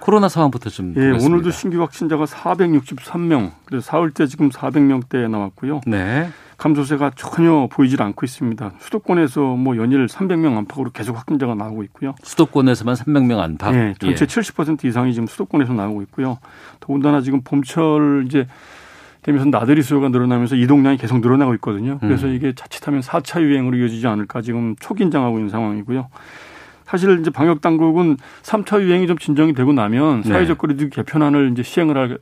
코로나 상황부터 좀. 예, 보겠습니다. 오늘도 신규 확진자가 463명, 그래서 사흘째 지금 400명대에 나왔고요. 네. 감소세가 전혀 보이질 않고 있습니다. 수도권에서 뭐 연일 300명 안팎으로 계속 확진자가 나오고 있고요. 수도권에서만 300명 안팎. 예, 전체 70% 이상이 지금 수도권에서 나오고 있고요. 더군다나 지금 봄철 이제 되면서 나들이 수요가 늘어나면서 이동량이 계속 늘어나고 있거든요. 그래서 음. 이게 자칫하면 4차 유행으로 이어지지 않을까 지금 초긴장하고 있는 상황이고요. 사실 이제 방역 당국은 3차 유행이 좀 진정이 되고 나면 네. 사회적 거리두기 개편안을 이제 시행을 할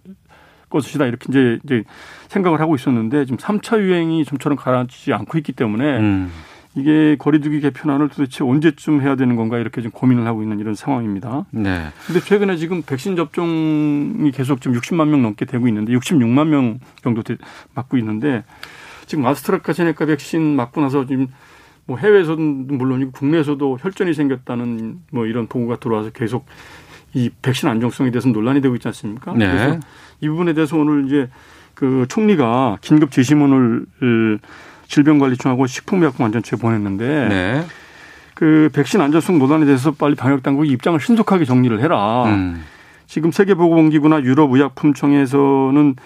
것이다 이렇게 이제 이제 생각을 하고 있었는데 지금 3차 유행이 좀처럼 가라앉지 않고 있기 때문에 음. 이게 거리두기 개편안을 도대체 언제쯤 해야 되는 건가 이렇게 좀 고민을 하고 있는 이런 상황입니다. 네. 근데 최근에 지금 백신 접종이 계속 지금 60만 명 넘게 되고 있는데 66만 명 정도 되- 맞고 있는데 지금 아스트라카제네카 백신 맞고 나서 지금 뭐 해외에서는 물론이고 국내에서도 혈전이 생겼다는 뭐 이런 보고가 들어와서 계속 이 백신 안정성에 대해서 논란이 되고 있지 않습니까? 네. 그래서 이 부분에 대해서 오늘 이제 그 총리가 긴급 제시문을 을 질병관리청하고 식품의약품안전처에 보냈는데 네. 그 백신 안전성 논란에 대해서 빨리 방역 당국이 입장을 신속하게 정리를 해라. 음. 지금 세계보건기구나 유럽의약품청에서는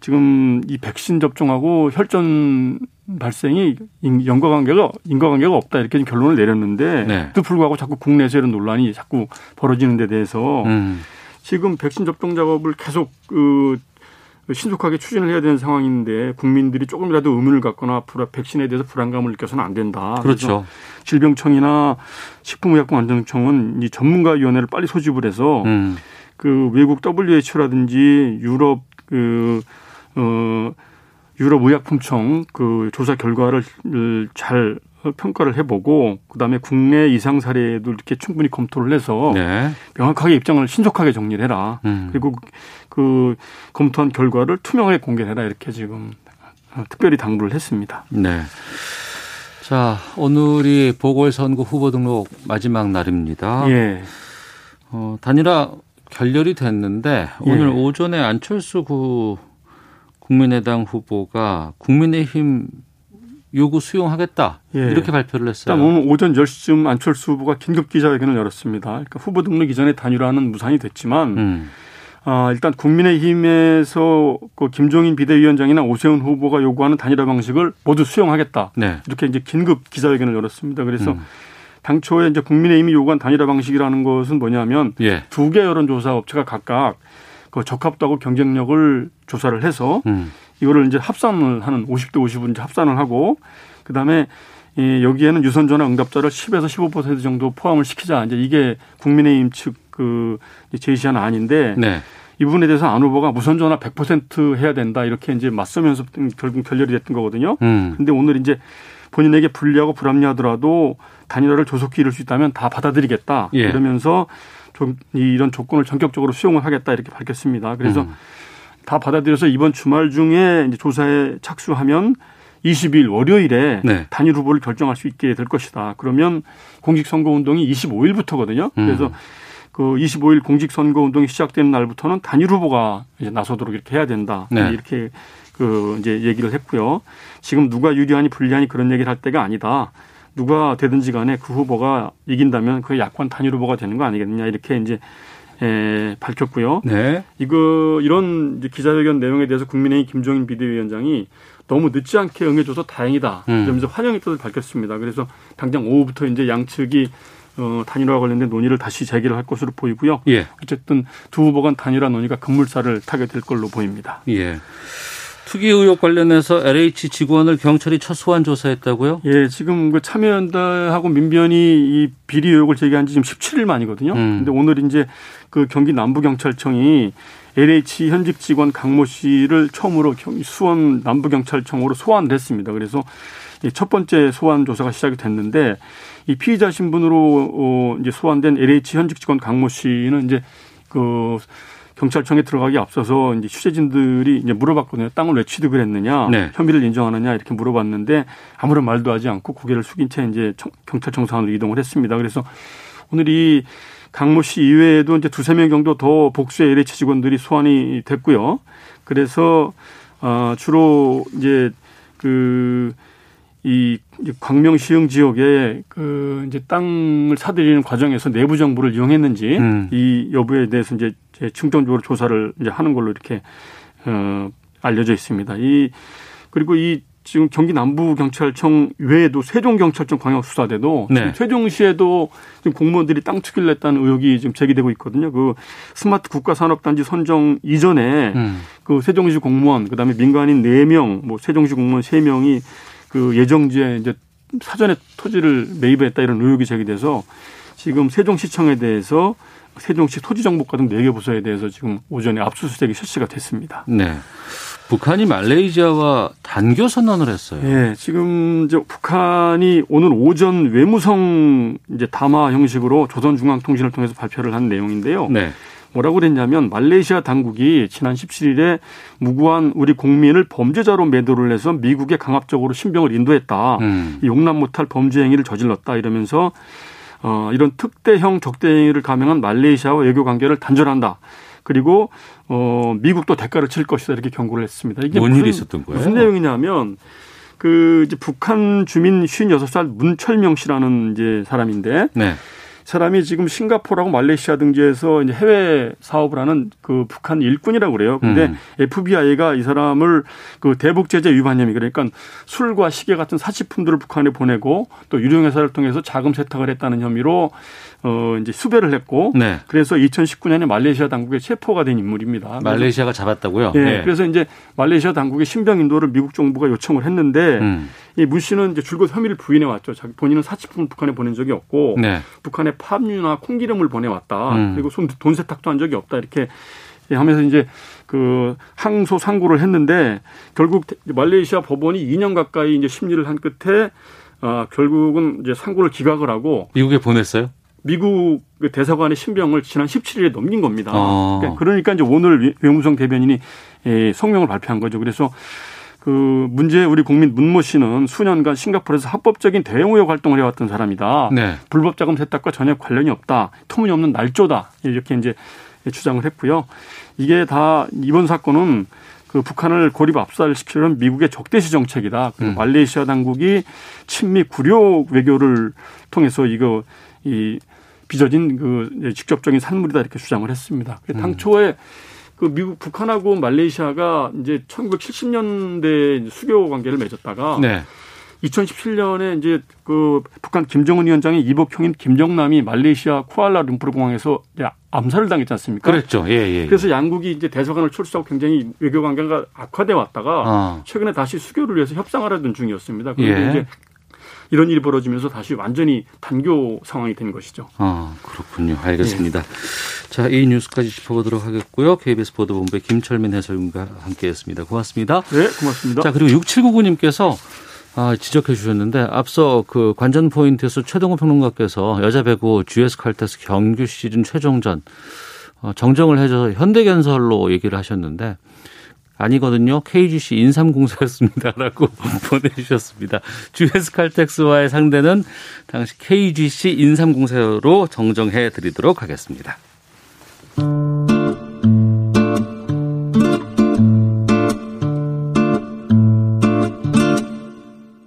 지금 이 백신 접종하고 혈전 발생이 인- 연관관계가 인과관계가 없다 이렇게 결론을 내렸는데 네. 또 불구하고 자꾸 국내에서 이런 논란이 자꾸 벌어지는 데 대해서 음. 지금 백신 접종 작업을 계속 그 신속하게 추진을 해야 되는 상황인데 국민들이 조금이라도 의문을 갖거나 불- 백신에 대해서 불안감을 느껴서는 안 된다. 그렇죠. 질병청이나 식품의약품안전청은 이 전문가위원회를 빨리 소집을 해서 음. 그 외국 WHO라든지 유럽 그 어, 유럽 의약품청 그 조사 결과를 잘 평가를 해보고 그다음에 국내 이상 사례도 이렇게 충분히 검토를 해서 네. 명확하게 입장을 신속하게 정리를 해라. 음. 그리고 그 검토한 결과를 투명하게 공개해라 이렇게 지금 특별히 당부를 했습니다. 네. 자, 오늘이 보궐선거 후보 등록 마지막 날입니다. 예. 어, 단일화 결렬이 됐는데 예. 오늘 오전에 안철수 그 국민의당 후보가 국민의힘 요구 수용하겠다 예. 이렇게 발표를 했어요. 일단 오늘 오전 10시쯤 안철수 후보가 긴급 기자회견을 열었습니다. 그러니까 후보 등록 이전에 단일화는 무산이 됐지만 음. 아, 일단 국민의힘에서 그 김종인 비대위원장이나 오세훈 후보가 요구하는 단일화 방식을 모두 수용하겠다. 네. 이렇게 이제 긴급 기자회견을 열었습니다. 그래서 음. 당초에 이제 국민의힘이 요구한 단일화 방식이라는 것은 뭐냐면 예. 두개 여론조사 업체가 각각 그 적합도하고 경쟁력을 조사를 해서 음. 이거를 이제 합산을 하는 50대 50은 이제 합산을 하고 그다음에 이 여기에는 유선 전화 응답자를 10에서 15% 정도 포함을 시키자. 이제 이게 국민의힘 측그 제시한 안인데 네. 이 부분에 대해서 안 후보가 무선 전화 100% 해야 된다 이렇게 이제 맞서면서 결국 결렬이 됐던 거거든요. 음. 근데 오늘 이제 본인에게 불리하고 불합리하더라도 단일화를 조속히 이룰 수 있다면 다 받아들이겠다. 예. 이러면서 좀 이런 조건을 전격적으로 수용을 하겠다 이렇게 밝혔습니다. 그래서 음. 다 받아들여서 이번 주말 중에 이제 조사에 착수하면 20일 월요일에 네. 단일 후보를 결정할 수 있게 될 것이다. 그러면 공직선거 운동이 25일부터거든요. 음. 그래서 그 25일 공직선거 운동이 시작되는 날부터는 단일 후보가 이제 나서도록 이렇게 해야 된다. 네. 이렇게 그 이제 얘기를 했고요. 지금 누가 유리하니 불리하니 그런 얘기를 할 때가 아니다. 누가 되든지 간에 그 후보가 이긴다면 그 약관 단일 후보가 되는 거 아니겠느냐 이렇게 이제 에, 밝혔고요. 네. 이거 이런 기자회견 내용에 대해서 국민의힘 김종인 비대위원장이 너무 늦지 않게 응해줘서 다행이다. 음. 이러면서 환영의 뜻을 밝혔습니다. 그래서 당장 오후부터 이제 양측이 어, 단일화 관련된 논의를 다시 재개를 할 것으로 보이고요. 예. 어쨌든 두 후보 간 단일화 논의가 급물살을 타게 될 걸로 보입니다. 예. 투기 의혹 관련해서 LH 직원을 경찰이 첫 소환 조사했다고요? 예, 지금 그 참여연대하고 민변이 이 비리 의혹을 제기한 지 지금 17일 만이거든요. 음. 근데 오늘 이제 그 경기 남부경찰청이 LH 현직 직원 강모 씨를 처음으로 경- 수원 남부경찰청으로 소환을 했습니다. 그래서 이첫 번째 소환 조사가 시작이 됐는데 이 피의자 신분으로 어 이제 소환된 LH 현직 직원 강모 씨는 이제 그 경찰청에 들어가기 앞서서 이제 취재진들이 이제 물어봤거든요. 땅을 왜 취득을 했느냐, 네. 혐의를 인정하느냐 이렇게 물어봤는데 아무런 말도 하지 않고 고개를 숙인 채 이제 청- 경찰청 사원으로 이동을 했습니다. 그래서 오늘 이 강모 씨 이외에도 이제 두세 명 정도 더 복수의 LH 직원들이 소환이 됐고요. 그래서 어 주로 이제 그 이 광명 시흥 지역에 그 이제 땅을 사들이는 과정에서 내부 정보를 이용했는지 음. 이 여부에 대해서 이제 제 충동적으로 조사를 이제 하는 걸로 이렇게 어 알려져 있습니다. 이 그리고 이 지금 경기 남부 경찰청 외에도 세종 경찰청 광역 수사대도 네. 세종시에도 지금 공무원들이 땅 투기를 했다는 의혹이 지금 제기되고 있거든요. 그 스마트 국가 산업단지 선정 이전에 음. 그 세종시 공무원 그다음에 민간인 4명, 뭐 세종시 공무원 3명이 그 예정지에 이제 사전에 토지를 매입했다 이런 의혹이 제기돼서 지금 세종시청에 대해서 세종시 토지정보과 등 4개 부서에 대해서 지금 오전에 압수수색이 실시가 됐습니다. 네. 북한이 말레이시아와 단교 선언을 했어요. 예, 지금 이제 북한이 오늘 오전 외무성 이제 담화 형식으로 조선중앙통신을 통해서 발표를 한 내용인데요. 네. 뭐라고 그랬냐면 말레이시아 당국이 지난 17일에 무고한 우리 국민을 범죄자로 매도를 해서 미국에 강압적으로 신병을 인도했다. 음. 이 용납 못할 범죄 행위를 저질렀다 이러면서 어 이런 특대형 적대 행위를 감행한 말레이시아와 외교 관계를 단절한다. 그리고 어 미국도 대가를 칠 것이다 이렇게 경고를 했습니다. 이게 뭔 무슨, 일이 있었던 거예요? 무슨 내용이냐면 그 이제 북한 주민 56살 문철명 씨라는 이제 사람인데 네. 사람이 지금 싱가포르하고 말레이시아 등지에서 이제 해외 사업을 하는 그 북한 일꾼이라고 그래요. 근데 음. FBI가 이 사람을 그 대북 제재 위반 혐의 그러니까 술과 시계 같은 사치품들을 북한에 보내고 또 유령 회사를 통해서 자금 세탁을 했다는 혐의로 어 이제 수배를 했고 네. 그래서 2019년에 말레이시아 당국에 체포가 된 인물입니다. 말레이시아가 잡았다고요? 예, 네. 그래서 이제 말레이시아 당국의 신병 인도를 미국 정부가 요청을 했는데 음. 이문 씨는 이제 줄곧 혐의를 부인해 왔죠. 자기 본인은 사치품을 북한에 보낸 적이 없고 네. 북한에 팜유나 콩기름을 보내왔다. 음. 그리고 손- 돈 세탁도 한 적이 없다. 이렇게 하면서 이제 그 항소 상고를 했는데 결국 말레이시아 법원이 2년 가까이 이제 심리를 한 끝에 아 결국은 이제 상고를 기각을 하고 미국에 보냈어요? 미국 그 대사관의 신병을 지난 17일에 넘긴 겁니다. 어. 그러니까 그러니까 이제 오늘 외- 외무성 대변인이 예, 성명을 발표한 거죠. 그래서 그 문제 우리 국민 문모 씨는 수년간 싱가포르에서 합법적인 대외무역 활동을 해왔던 사람이다. 네. 불법 자금 세탁과 전혀 관련이 없다. 터무니없는 날조다. 이렇게 이제 주장을 했고요. 이게 다 이번 사건은 그 북한을 고립 압살시키려는 미국의 적대시 정책이다. 그리고 음. 말레이시아 당국이 친미 굴욕 외교를 통해서 이거 이 빚어진 그 직접적인 산물이다 이렇게 주장을 했습니다. 음. 당초에 그 미국 북한하고 말레이시아가 이제 1970년대 수교 관계를 맺었다가 네. 2017년에 이제 그 북한 김정은 위원장의 이복형인 김정남이 말레이시아 쿠알라룸푸르 공항에서 암살을 당했지 않습니까? 그랬죠. 예, 예. 예. 그래서 양국이 이제 대사관을 출수하고 굉장히 외교 관계가 악화돼 왔다가 어. 최근에 다시 수교를 위해서 협상을 하던 중이었습니다. 그런데 예. 이제 이런 일이 벌어지면서 다시 완전히 단교 상황이 된 것이죠. 아, 그렇군요. 알겠습니다. 자, 이 뉴스까지 짚어보도록 하겠고요. KBS 보도본부의 김철민 해설위원과 함께했습니다. 고맙습니다. 네, 고맙습니다. 자, 그리고 6799님께서 아, 지적해 주셨는데 앞서 그 관전 포인트에서 최동호 평론가께서 여자 배구 GS 칼텍스 경규 시즌 최종전 어, 정정을 해줘서 현대건설로 얘기를 하셨는데 아니거든요. KGC 인삼공사였습니다라고 보내주셨습니다. GS 칼텍스와의 상대는 당시 KGC 인삼공사로 정정해 드리도록 하겠습니다.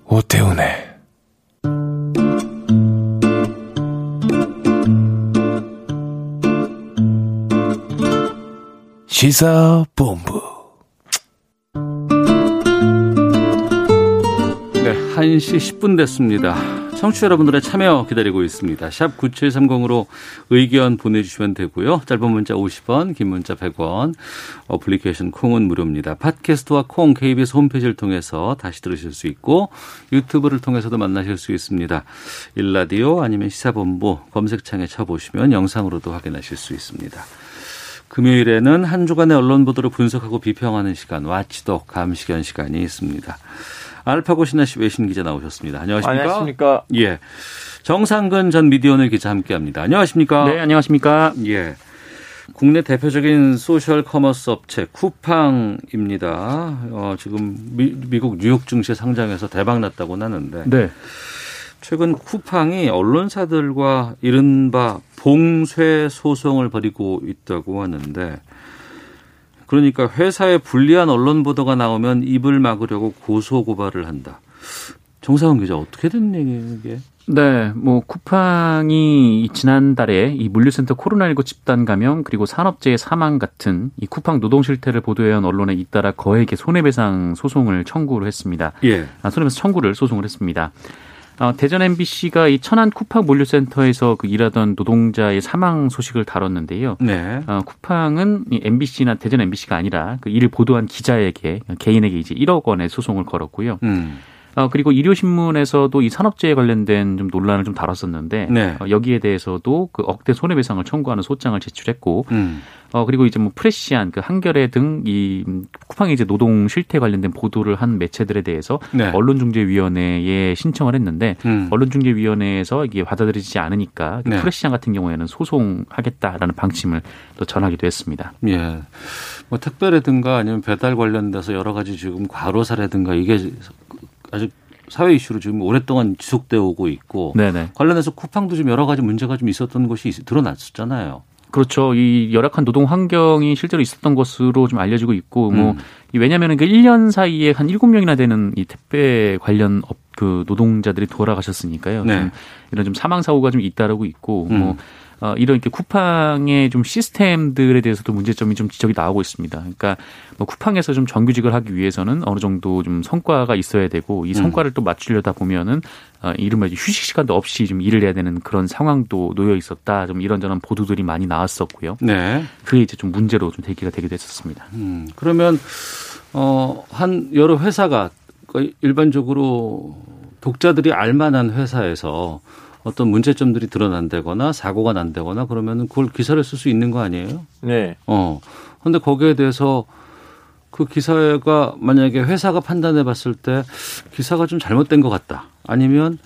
오태훈의 시사본부 네, 1시 10분 됐습니다. 청취자 여러분들의 참여 기다리고 있습니다. 샵 9730으로 의견 보내주시면 되고요. 짧은 문자 50원, 긴 문자 100원, 어플리케이션 콩은 무료입니다. 팟캐스트와 콩 KBS 홈페이지를 통해서 다시 들으실 수 있고 유튜브를 통해서도 만나실 수 있습니다. 일라디오 아니면 시사본부 검색창에 쳐보시면 영상으로도 확인하실 수 있습니다. 금요일에는 한 주간의 언론 보도를 분석하고 비평하는 시간 watchdog 감시견 시간이 있습니다. 알파고 시나씨 외신 기자 나오셨습니다. 안녕하십니까? 안녕하십니까? 예. 정상근 전 미디어오늘 기자 함께합니다. 안녕하십니까? 네, 안녕하십니까? 예. 국내 대표적인 소셜 커머스 업체 쿠팡입니다. 어, 지금 미, 국 뉴욕 증시에 상장해서 대박 났다고 하는데 네. 최근 쿠팡이 언론사들과 이른바 봉쇄 소송을 벌이고 있다고 하는데 그러니까 회사에 불리한 언론 보도가 나오면 입을 막으려고 고소 고발을 한다. 정상훈 기자 어떻게 된 얘기예요, 이게? 네, 뭐 쿠팡이 지난달에 이 물류센터 코로나19 집단 감염 그리고 산업재해 사망 같은 이 쿠팡 노동 실태를 보도해온 언론에 잇따라 거액의 손해배상 소송을 청구를 했습니다. 예. 아, 손해배상 청구를 소송을 했습니다. 어, 대전 MBC가 이 천안 쿠팡 물류센터에서 그 일하던 노동자의 사망 소식을 다뤘는데요. 네. 어, 쿠팡은 이 MBC나 대전 MBC가 아니라 그 이를 보도한 기자에게 개인에게 이제 1억 원의 소송을 걸었고요. 음. 어, 그리고 일요신문에서도 이 산업재해 관련된 좀 논란을 좀 다뤘었는데 네. 어, 여기에 대해서도 그 억대 손해배상을 청구하는 소장을 제출했고 음. 어, 그리고 이제 뭐 프레시안, 그 한겨레 등 이 쿠팡의 이제 노동 실태 관련된 보도를 한 매체들에 대해서 네. 언론중재위원회에 신청을 했는데 음. 언론중재위원회에서 이게 받아들이지 않으니까 그 네. 프레시안 같은 경우에는 소송하겠다라는 방침을 또 전하기도 했습니다. 예. 뭐 택배라든가 아니면 배달 관련돼서 여러 가지 지금 과로 사라든가 이게 아주 사회 이슈로 지금 오랫동안 지속되어 오고 있고 네네. 관련해서 쿠팡도 좀 여러 가지 문제가 좀 있었던 것이 있- 드러났었잖아요. 그렇죠. 이 열악한 노동 환경이 실제로 있었던 것으로 좀 알려지고 있고, 뭐, 음. 이 왜냐면은 그 1년 사이에 한 7명이나 되는 이 택배 관련 업, 그 노동자들이 돌아가셨으니까요. 네. 좀 이런 좀 사망 사고가 좀 잇따르고 있고, 음. 뭐, 어, 이런 이렇게 쿠팡의 좀 시스템들에 대해서도 문제점이 좀 지적이 나오고 있습니다. 그러니까 뭐 쿠팡에서 좀 정규직을 하기 위해서는 어느 정도 좀 성과가 있어야 되고 음. 이 성과를 또 맞추려다 보면은 어, 이른바 휴식 시간도 없이 좀 일을 해야 되는 그런 상황도 놓여 있었다. 좀 이런저런 보도들이 많이 나왔었고요. 네. 그게 이제 좀 문제로 좀 대기가 되기도 했었습니다. 음. 그러면 어, 한 여러 회사가 거의 일반적으로 독자들이 알만한 회사에서 어떤 문제점들이 드러난다거나 사고가 난다거나 그러면은 그걸 기사를 쓸 수 있는 거 아니에요? 네. 어. 근데 거기에 대해서 그 기사가 만약에 회사가 판단해 봤을 때 기사가 좀 잘못된 것 같다. 아니면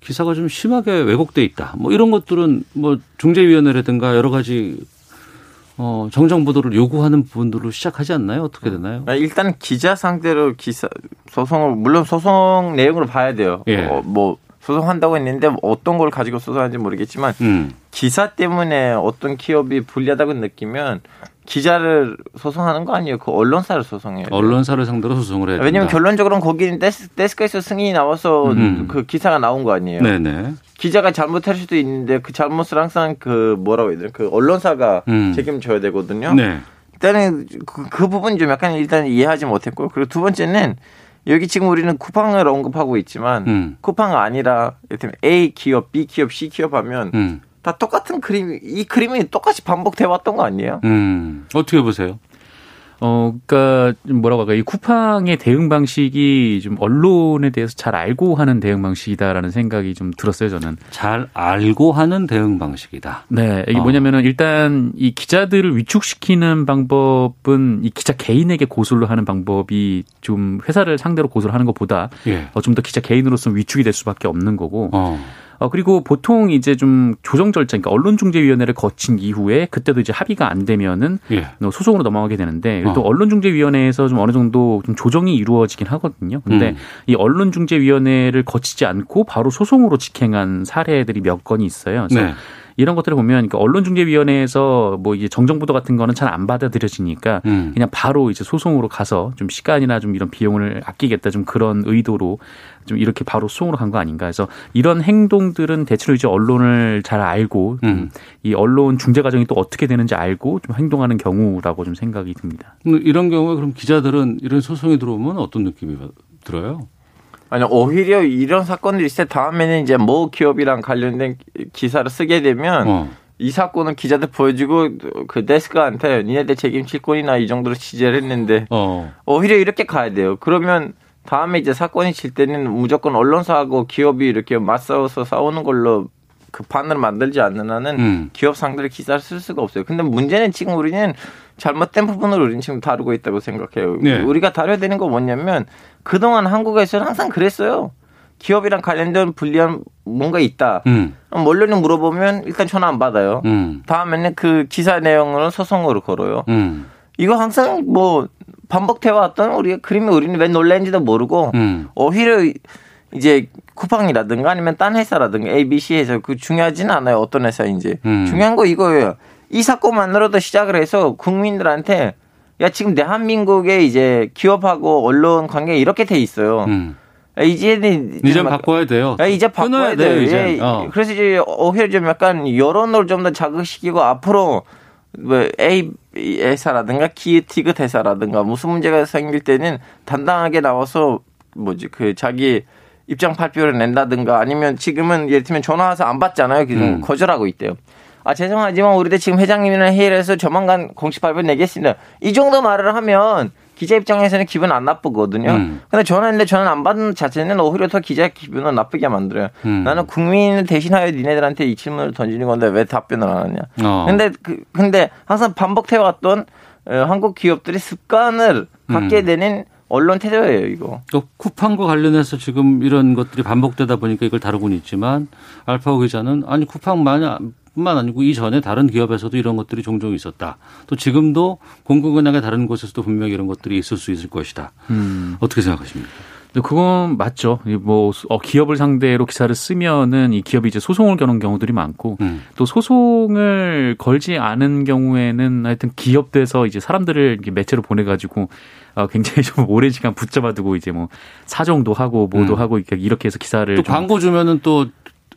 기사가 좀 심하게 왜곡돼 있다. 뭐 이런 것들은 뭐 중재위원회라든가 여러 가지 어, 정정 보도를 요구하는 부분들로 시작하지 않나요? 어떻게 되나요? 아, 일단 기자 상대로 기사 소송을 물론 소송 내용으로 봐야 돼요. 예. 어, 뭐 소송한다고 했는데 어떤 걸 가지고 소송하는지 모르겠지만 음. 기사 때문에 어떤 기업이 불리하다고 느끼면 기자를 소송하는 거 아니에요. 그 언론사를 소송해요. 언론사를 상대로 소송을 된다. 왜냐면 결론적으로는 거기는 데스, 데스크 에서 승인이 나와서 음. 그 기사가 나온 거 아니에요. 네네. 기자가 잘못할 수도 있는데 그 잘못을 항상 그 뭐라고 해야 되나 그 언론사가 음. 책임져야 되거든요. 네. 일단은 그, 그 부분 좀 약간 일단 이해하지 못했고요. 그리고 두 번째는 여기 지금 우리는 쿠팡을 언급하고 있지만 음. 쿠팡 아니라 예를 A 기업, B 기업, C 기업 하면 음. 다 똑같은 그림, 이 그림이 똑같이 반복돼 왔던 거 아니에요? 음. 어떻게 보세요? 어, 그니까, 뭐라고 할까, 이 쿠팡의 대응 방식이 좀 언론에 대해서 잘 알고 하는 대응 방식이다라는 생각이 좀 들었어요, 저는. 잘 알고 하는 대응 방식이다. 네, 이게 어. 뭐냐면은 일단 이 기자들을 위축시키는 방법은 이 기자 개인에게 고소를 하는 방법이 좀 회사를 상대로 고소를 하는 것보다 예. 어, 좀 더 기자 개인으로서 위축이 될 수밖에 없는 거고. 어. 어, 그리고 보통 이제 좀 조정 절차, 그러니까 언론중재위원회를 거친 이후에 그때도 이제 합의가 안 되면은 예. 어, 소송으로 넘어가게 되는데 또 어. 언론중재위원회에서 좀 어느 정도 좀 조정이 이루어지긴 하거든요. 근데 음. 이 언론중재위원회를 거치지 않고 바로 소송으로 직행한 사례들이 몇 건이 있어요. 그래서 네. 이런 것들을 보면 그러니까 언론중재위원회에서 뭐 이제 정정보도 같은 거는 잘 안 받아들여지니까 음. 그냥 바로 이제 소송으로 가서 좀 시간이나 좀 이런 비용을 아끼겠다 좀 그런 의도로 좀 이렇게 바로 소송으로 간 거 아닌가 해서 이런 행동들은 대체로 이제 언론을 잘 알고 좀 음. 이 언론 중재 과정이 또 어떻게 되는지 알고 좀 행동하는 경우라고 좀 생각이 듭니다. 이런 경우에 그럼 기자들은 이런 소송이 들어오면 어떤 느낌이 들어요? 아니 오히려 이런 사건들이 있을 때 다음에는 이제 모 기업이랑 관련된 기사를 쓰게 되면 어. 이 사건은 기자들 보여주고 그 데스크한테 니네들 책임질 거니나 이 정도로 취재를 했는데 어. 오히려 이렇게 가야 돼요. 그러면 다음에 이제 사건이 칠 때는 무조건 언론사하고 기업이 이렇게 맞싸워서 싸우는 걸로 그 판을 만들지 않는 한은 음. 기업 상대로 기사를 쓸 수가 없어요. 근데 문제는 지금 우리는 잘못된 부분을 우리는 지금 다루고 있다고 생각해요. 네. 우리가 다뤄야 되는 건 뭐냐면 그동안 한국에서는 항상 그랬어요. 기업이랑 관련된 불리한 뭔가 있다. 음. 원래는 물어보면 일단 전화 안 받아요. 음. 다음에는 그 기사 내용으로 소송으로 걸어요. 음. 이거 항상 뭐 반복되어 왔던 우리가 그림이 우리는 왜 놀랐는지도 모르고 음. 오히려 이제 쿠팡이라든가 아니면 딴 회사라든가 ABC에서 그 중요하진 않아요. 어떤 회사인지. 음. 중요한 거 이거예요. 이 사건만으로도 시작을 해서 국민들한테 야 지금 대한민국의 이제 기업하고 언론 관계 이렇게 돼 있어요. 음. 야, 이제는 이제 막- 바꿔야 돼요. 야, 이제 바꿔야 돼요, 돼요. 이제. 예. 어. 그래서 이제 오히려 좀 약간 여론을 좀 더 자극시키고 앞으로 뭐 A 회사라든가 키티그 회사라든가 무슨 문제가 생길 때는 당당하게 나와서 뭐지 그 자기 입장 발표를 낸다든가 아니면 지금은 예를 들면 전화 와서 안 받잖아요. 지금 음. 거절하고 있대요. 아 죄송하지만 우리도 지금 회장님이랑 회의를 해서 조만간 공식 발표 내겠습니다. 이 정도 말을 하면 기자 입장에서는 기분 안 나쁘거든요. 음. 근데 전화했는데 전화 안 받는 자체는 오히려 더 기자 기분을 나쁘게 만들어요. 음. 나는 국민을 대신하여 니네들한테 이 질문을 던지는 건데 왜 답변을 안 하냐. 어. 근데 그 근데 항상 반복해 왔던 어, 한국 기업들이 습관을 갖게 음. 되는 언론 태도예요, 이거. 또 쿠팡과 관련해서 지금 이런 것들이 반복되다 보니까 이걸 다루고는 있지만 알파고 기자는 아니 쿠팡만 뿐만 아니고 이전에 다른 기업에서도 이런 것들이 종종 있었다. 또 지금도 공공은행의 다른 곳에서도 분명히 이런 것들이 있을 수 있을 것이다. 음. 어떻게 생각하십니까? 그건 맞죠. 이뭐 어, 기업을 상대로 기사를 쓰면은 이 기업이 이제 소송을 거는 경우들이 많고 음. 또 소송을 걸지 않은 경우에는 하여튼 기업에서 이제 사람들을 매체로 보내가지고 어, 굉장히 좀 오랜 시간 붙잡아두고 이제 뭐 사정도 하고 뭐도 음. 하고 이렇게 해서 기사를 또좀 광고 주면은 또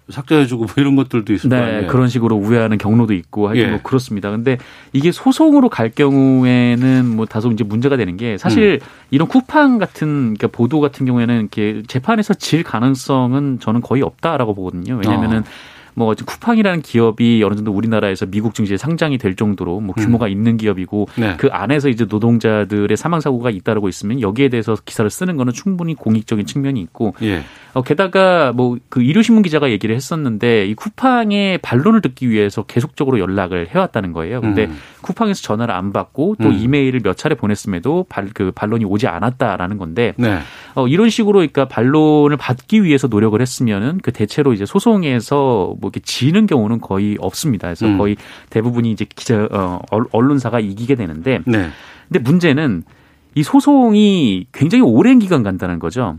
삭제해주고 뭐 이런 것들도 있을 거 네, 아니에요. 그런 식으로 우회하는 경로도 있고 하여튼 예. 뭐 그렇습니다. 근데 이게 소송으로 갈 경우에는 뭐 다소 이제 문제가 되는 게 사실 음. 이런 쿠팡 같은 그러니까 보도 같은 경우에는 이렇게 재판에서 질 가능성은 저는 거의 없다라고 보거든요. 왜냐면은 어. 뭐 쿠팡이라는 기업이 어느 정도 우리나라에서 미국 증시에 상장이 될 정도로 뭐 규모가 있는 기업이고 네. 그 안에서 이제 노동자들의 사망 사고가 잇따르고 있으면 여기에 대해서 기사를 쓰는 거는 충분히 공익적인 측면이 있고 예. 어, 게다가 뭐 그 일요신문 기자가 얘기를 했었는데 이 쿠팡의 반론을 듣기 위해서 계속적으로 연락을 해왔다는 거예요. 근데 음. 쿠팡에서 전화를 안 받고 또 음. 이메일을 몇 차례 보냈음에도 발, 그 반론이 오지 않았다라는 건데 네. 어, 이런 식으로 그러니까 반론을 받기 위해서 노력을 했으면은 그 대체로 이제 소송에서 뭐 이렇게 지는 경우는 거의 없습니다. 그래서 음. 거의 대부분이 이제 기자 어, 언- 언론사가 이기게 되는데 네. 근데 문제는 이 소송이 굉장히 오랜 기간 간다는 거죠.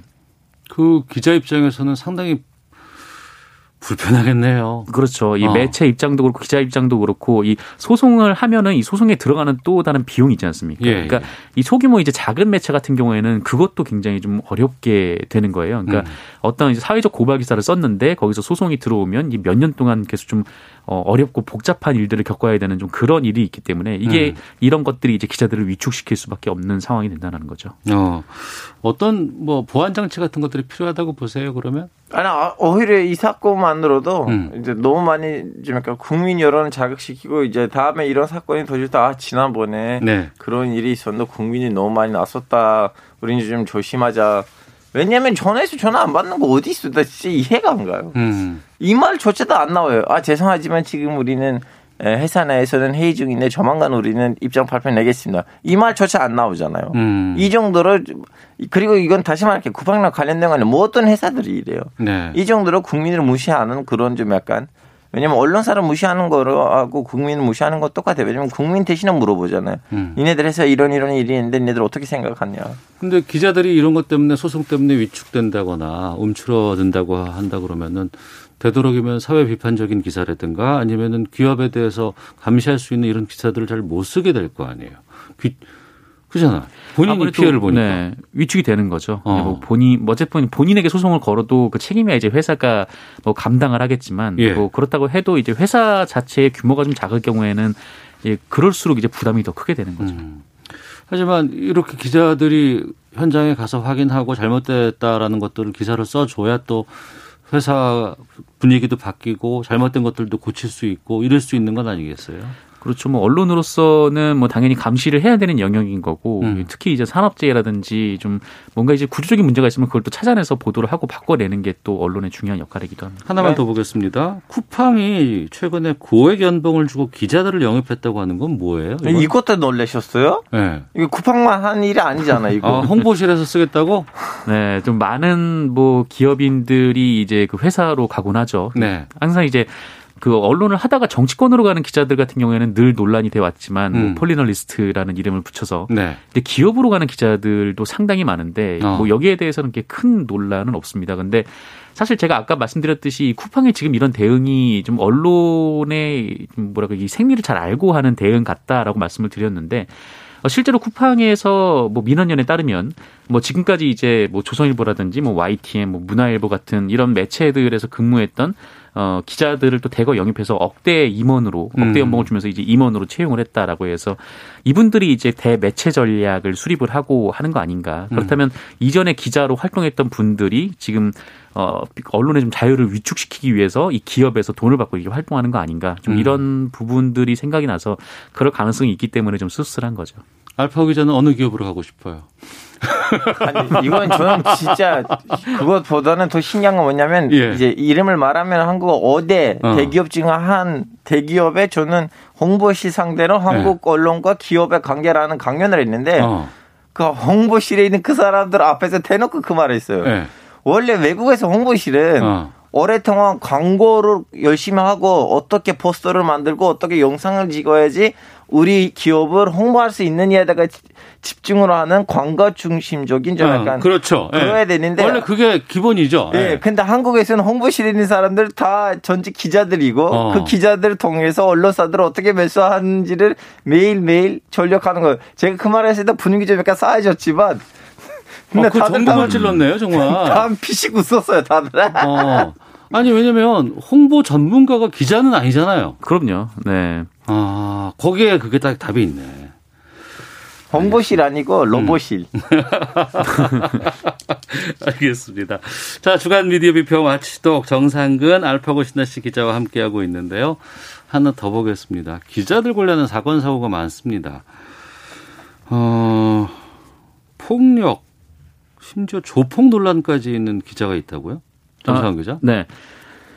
그 기자 입장에서는 상당히 불편하겠네요. 그렇죠. 이 어. 매체 입장도 그렇고 기자 입장도 그렇고 이 소송을 하면은 이 소송에 들어가는 또 다른 비용이 있지 않습니까? 예, 그러니까 예. 이 소규모 이제 작은 매체 같은 경우에는 그것도 굉장히 좀 어렵게 되는 거예요. 그러니까 음. 어떤 이제 사회적 고발 기사를 썼는데 거기서 소송이 들어오면 이 몇 년 동안 계속 좀 어, 어렵고 복잡한 일들을 겪어야 되는 좀 그런 일이 있기 때문에 이게 음. 이런 것들이 이제 기자들을 위축시킬 수밖에 없는 상황이 된다는 거죠. 어. 어떤 뭐 보안 장치 같은 것들이 필요하다고 보세요, 그러면? 아니 아, 오히려 이 사건만으로도 음. 이제 너무 많이 좀 약간 국민 여론을 자극시키고 이제 다음에 이런 사건이 터질 때아 지난번에 네. 그런 일이 있었는데 국민이 너무 많이 나섰다. 우리는 좀 조심하자. 왜냐면 전화해서 전화 안 받는 거 어디 있어? 나 진짜 이해가 안 가요. 음. 이 말조차도 안 나와요. 아 죄송하지만 지금 우리는 에, 회사 내에서는 회의 중인데 조만간 우리는 입장 발표 내겠습니다. 이 말조차 안 나오잖아요. 음. 이 정도로 그리고 이건 다시 말할게 쿠팡이랑 관련된 건뭐 어떤 회사들이 이래요. 네. 이 정도로 국민을 무시하는 그런 좀 약간 왜냐면 언론사를 무시하는 거하고 국민을 무시하는 거 똑같아요. 왜냐면 국민 대신에 물어보잖아요. 음. 니네들 해서 이런 이런 일이 있는데 니네들 어떻게 생각하냐. 근데 기자들이 이런 것 때문에 소송 때문에 위축된다거나 움츠러든다고 한다 그러면은 되도록이면 사회 비판적인 기사라든가 아니면은 기업에 대해서 감시할 수 있는 이런 기사들을 잘 못 쓰게 될 거 아니에요. 귀, 그잖아. 본인이 피해를 보니까. 네, 위축이 되는 거죠. 어. 뭐 본인 뭐 어쨌든 본인에게 소송을 걸어도 그 책임이야 이제 회사가 뭐 감당을 하겠지만 예. 뭐 그렇다고 해도 이제 회사 자체의 규모가 좀 작을 경우에는 이제 그럴수록 이제 부담이 더 크게 되는 거죠. 음. 하지만 이렇게 기자들이 현장에 가서 확인하고 잘못됐다라는 것들을 기사를 써줘야 또 회사 분위기도 바뀌고 잘못된 것들도 고칠 수 있고 이럴 수 있는 건 아니겠어요? 그렇죠. 뭐 언론으로서는 뭐 당연히 감시를 해야 되는 영역인 거고 음. 특히 이제 산업재해라든지 좀 뭔가 이제 구조적인 문제가 있으면 그걸 또 찾아내서 보도를 하고 바꿔내는 게 또 언론의 중요한 역할이기도 합니다. 하나만 네. 더 보겠습니다. 쿠팡이 최근에 고액 연봉을 주고 기자들을 영입했다고 하는 건 뭐예요? 이건? 이것도 놀라셨어요? 네. 이거 쿠팡만 한 일이 아니잖아 이거. 아, 홍보실에서 쓰겠다고? 네, 좀 많은 뭐 기업인들이 이제 그 회사로 가곤 하죠. 네. 항상 이제 그 언론을 하다가 정치권으로 가는 기자들 같은 경우에는 늘 논란이 돼 왔지만 음. 뭐 폴리널리스트라는 이름을 붙여서 네. 근데 기업으로 가는 기자들도 상당히 많은데 어. 뭐 여기에 대해서는 이렇게 큰 논란은 없습니다. 근데 사실 제가 아까 말씀드렸듯이 쿠팡의 지금 이런 대응이 좀 언론의 좀 뭐랄까 이 생리를 잘 알고 하는 대응 같다라고 말씀을 드렸는데 어, 실제로 쿠팡에서 뭐 민원연에 따르면 뭐 지금까지 이제 뭐 조선일보라든지 뭐 YTN, 뭐 문화일보 같은 이런 매체들에서 근무했던 어 기자들을 또 대거 영입해서 억대 임원으로 억대 음. 연봉을 주면서 이제 임원으로 채용을 했다라고 해서 이분들이 이제 대매체 전략을 수립을 하고 하는 거 아닌가. 그렇다면 이전에 기자로 활동했던 분들이 지금 어 언론의 좀 자유를 위축시키기 위해서 이 기업에서 돈을 받고 이렇게 활동하는 거 아닌가. 좀 음. 이런 부분들이 생각이 나서 그럴 가능성이 있기 때문에 좀 씁쓸한 거죠. 알파 기자는 어느 기업으로 가고 싶어요? 아니, 이건 저는 진짜 그것보다는 더 신기한 건 뭐냐면 예. 이제 이름을 말하면 한국 어대 어. 대기업 중 한 대기업에 저는 홍보실 상대로 한국 언론과 기업의 관계라는 강연을 했는데 네. 어. 그 홍보실에 있는 그 사람들 앞에서 대놓고 그 말을 했어요. 네. 원래 외국에서 홍보실은 어. 오랫동안 광고를 열심히 하고 어떻게 포스터를 만들고 어떻게 영상을 찍어야지 우리 기업을 홍보할 수 있느냐에다가 지- 집중을 하는 광고 중심적인 좀 어, 약간 그렇죠. 예. 그래야 되는데 원래 그게 기본이죠. 예, 예. 근데 한국에서는 홍보실에 있는 사람들 다 전직 기자들이고 어. 그 기자들을 통해서 언론사들을 어떻게 매수하는지를 매일매일 전력하는 거예요. 제가 그 말을 했을 때 분위기 좀 약간 싸해졌지만 근데 어, 그 다들 정도만 다- 찔렀네요, 정말. 다 피식 웃었어요, 다들. 어. 아니 왜냐면 홍보 전문가가 기자는 아니잖아요. 그럼요. 네. 아 거기에 그게 딱 답이 있네. 홍보실 아니고 음. 로보실. 알겠습니다. 자 주간 미디어 비평 마치독 정상근 알파고 신나 씨 기자와 함께하고 있는데요. 하나 더 보겠습니다. 기자들 관련한 사건 사고가 많습니다. 어 폭력 심지어 조폭 논란까지 있는 기자가 있다고요? 정상근 기자? 네.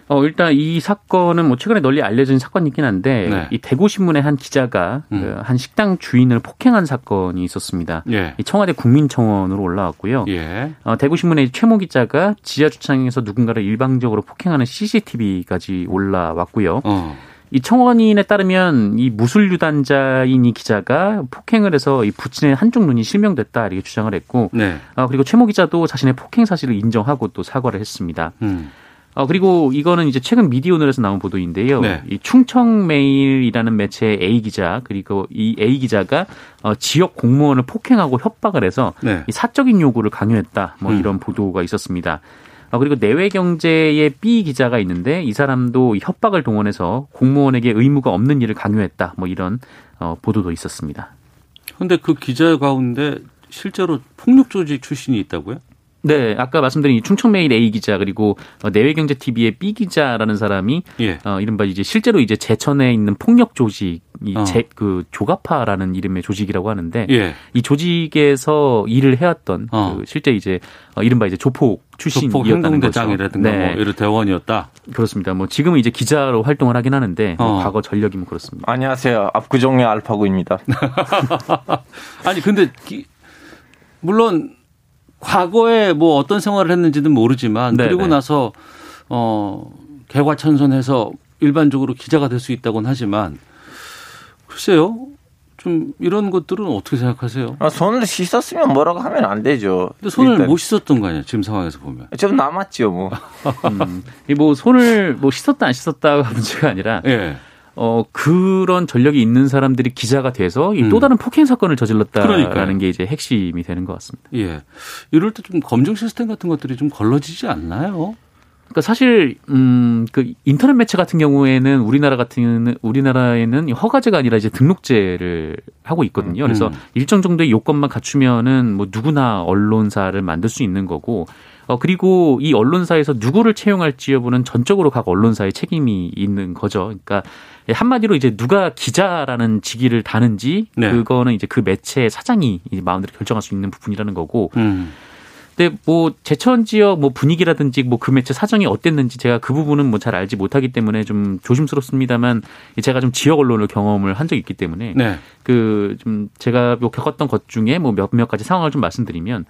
어, 일단 이 사건은 뭐 최근에 널리 알려진 사건이긴 한데 네. 이 대구신문의 한 기자가 음. 그한 식당 주인을 폭행한 사건이 있었습니다. 예. 이 청와대 국민청원으로 올라왔고요. 예. 어, 대구신문의 최모 기자가 지하 주차장에서 누군가를 일방적으로 폭행하는 CCTV까지 올라왔고요. 어. 이 청원인에 따르면 이 무술 유단자인 이 기자가 폭행을 해서 이 부친의 한쪽 눈이 실명됐다 이렇게 주장을 했고, 네. 아, 그리고 최모 기자도 자신의 폭행 사실을 인정하고 또 사과를 했습니다. 음. 어, 그리고 이거는 이제 최근 미디어오늘에서 나온 보도인데요. 네. 이 충청메일이라는 매체의 A 기자 그리고 이 A 기자가 어, 지역 공무원을 폭행하고 협박을 해서 네. 이 사적인 요구를 강요했다. 뭐 음. 이런 보도가 있었습니다. 어, 그리고 내외경제의 B 기자가 있는데 이 사람도 이 협박을 동원해서 공무원에게 의무가 없는 일을 강요했다. 뭐 이런 어, 보도도 있었습니다. 근데 그 기자 가운데 실제로 폭력 조직 출신이 있다고요? 네, 아까 말씀드린 이 충청메일 A 기자 그리고 어, 내외경제 TV의 B 기자라는 사람이 예. 어, 이른바 이제 실제로 이제 제천에 있는 폭력 조직, 이 어. 제, 그 조가파라는 이름의 조직이라고 하는데 예. 이 조직에서 일을 해왔던 어. 그 실제 이제 어, 이른바 이제 조폭 출신이었다는 거죠. 행동대장이라든가 네, 뭐 이런 대원이었다. 그렇습니다. 뭐 지금은 이제 기자로 활동을 하긴 하는데 뭐 어. 과거 전력이면 그렇습니다. 안녕하세요. 압구정의 알파고입니다. 아니 근데 기- 물론 과거에 뭐 어떤 생활을 했는지는 모르지만 네네. 그리고 나서 어 개과천선해서 일반적으로 기자가 될 수 있다고는 하지만 글쎄요. 좀 이런 것들은 어떻게 생각하세요? 아, 손을 씻었으면 뭐라고 하면 안 되죠. 근데 손을 일단. 못 씻었던 거 아니야 지금 상황에서 보면. 좀 남았죠, 뭐. 음, 이뭐 손을 뭐 씻었다 안 씻었다가 문제가 아니라 예. 어 그런 전력이 있는 사람들이 기자가 돼서 이 음. 또 다른 폭행 사건을 저질렀다라는 그러니까요. 게 이제 핵심이 되는 것 같습니다. 예. 이럴 때 좀 검증 시스템 같은 것들이 좀 걸러지지 않나요? 그러니까 사실 음그 인터넷 매체 같은 경우에는 우리나라 같은 우리나라에는 허가제가 아니라 이제 등록제를 하고 있거든요. 그래서 음. 일정 정도의 요건만 갖추면은 뭐 누구나 언론사를 만들 수 있는 거고 어 그리고 이 언론사에서 누구를 채용할지 여부는 전적으로 각 언론사의 책임이 있는 거죠. 그러니까 한마디로 이제 누가 기자라는 직위를 다는지 네. 그거는 이제 그 매체의 사장이 이제 마음대로 결정할 수 있는 부분이라는 거고 음. 근데 뭐 제천 지역 뭐 분위기라든지 뭐 그 매체 사정이 어땠는지 제가 그 부분은 뭐 잘 알지 못하기 때문에 좀 조심스럽습니다만 제가 좀 지역 언론을 경험을 한 적이 있기 때문에 네. 그좀 제가 뭐 겪었던 것 중에 뭐 몇몇 가지 상황을 좀 말씀드리면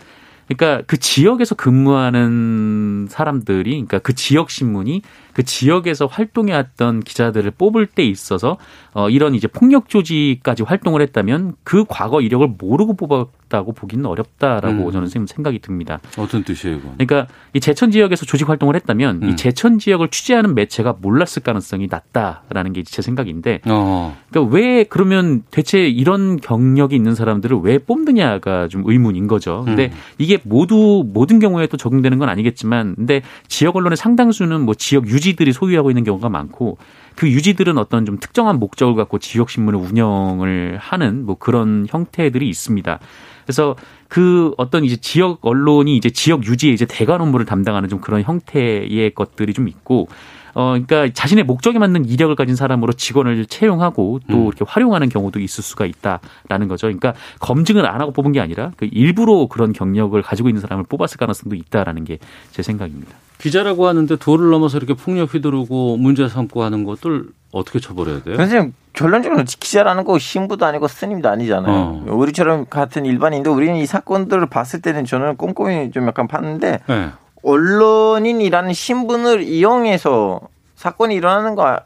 그러니까 그 지역에서 근무하는 사람들이 그러니까 그 지역 신문이 그 지역에서 활동해왔던 기자들을 뽑을 때 있어서 어 이런 이제 폭력 조직까지 활동을 했다면 그 과거 이력을 모르고 뽑았다고 보기는 어렵다라고 음. 저는 생- 생각이 듭니다. 어떤 뜻이에요, 이건? 그러니까 이 제천 지역에서 조직 활동을 했다면 음. 이 제천 지역을 취재하는 매체가 몰랐을 가능성이 낮다라는 게 제 생각인데 어. 그러니까 왜 그러면 대체 이런 경력이 있는 사람들을 왜 뽑느냐가 좀 의문인 거죠. 근데 음. 이게 모두 모든 경우에 또 적용되는 건 아니겠지만 근데 지역 언론의 상당수는 뭐 지역 유지 들이 소유하고 있는 경우가 많고 그 유지들은 어떤 좀 특정한 목적을 갖고 지역 신문을 운영을 하는 뭐 그런 형태들이 있습니다. 그래서 그 어떤 이제 지역 언론이 이제 지역 유지의 이제 대관 업무를 담당하는 좀 그런 형태의 것들이 좀 있고 어, 그러니까 자신의 목적에 맞는 이력을 가진 사람으로 직원을 채용하고 또 음. 이렇게 활용하는 경우도 있을 수가 있다라는 거죠. 그러니까 검증을 안 하고 뽑은 게 아니라 그 일부러 그런 경력을 가지고 있는 사람을 뽑았을 가능성도 있다라는 게 제 생각입니다. 기자라고 하는데 도를 넘어서 이렇게 폭력 휘두르고 문제 삼고 하는 것들 어떻게 처벌해야 돼요? 선생님 결론적으로 기자라는 거 신부도 아니고 스님도 아니잖아요. 어. 우리처럼 같은 일반인도 우리는 이 사건들을 봤을 때는 저는 꼼꼼히 좀 약간 봤는데 네. 언론인이라는 신분을 이용해서 사건이 일어나는 거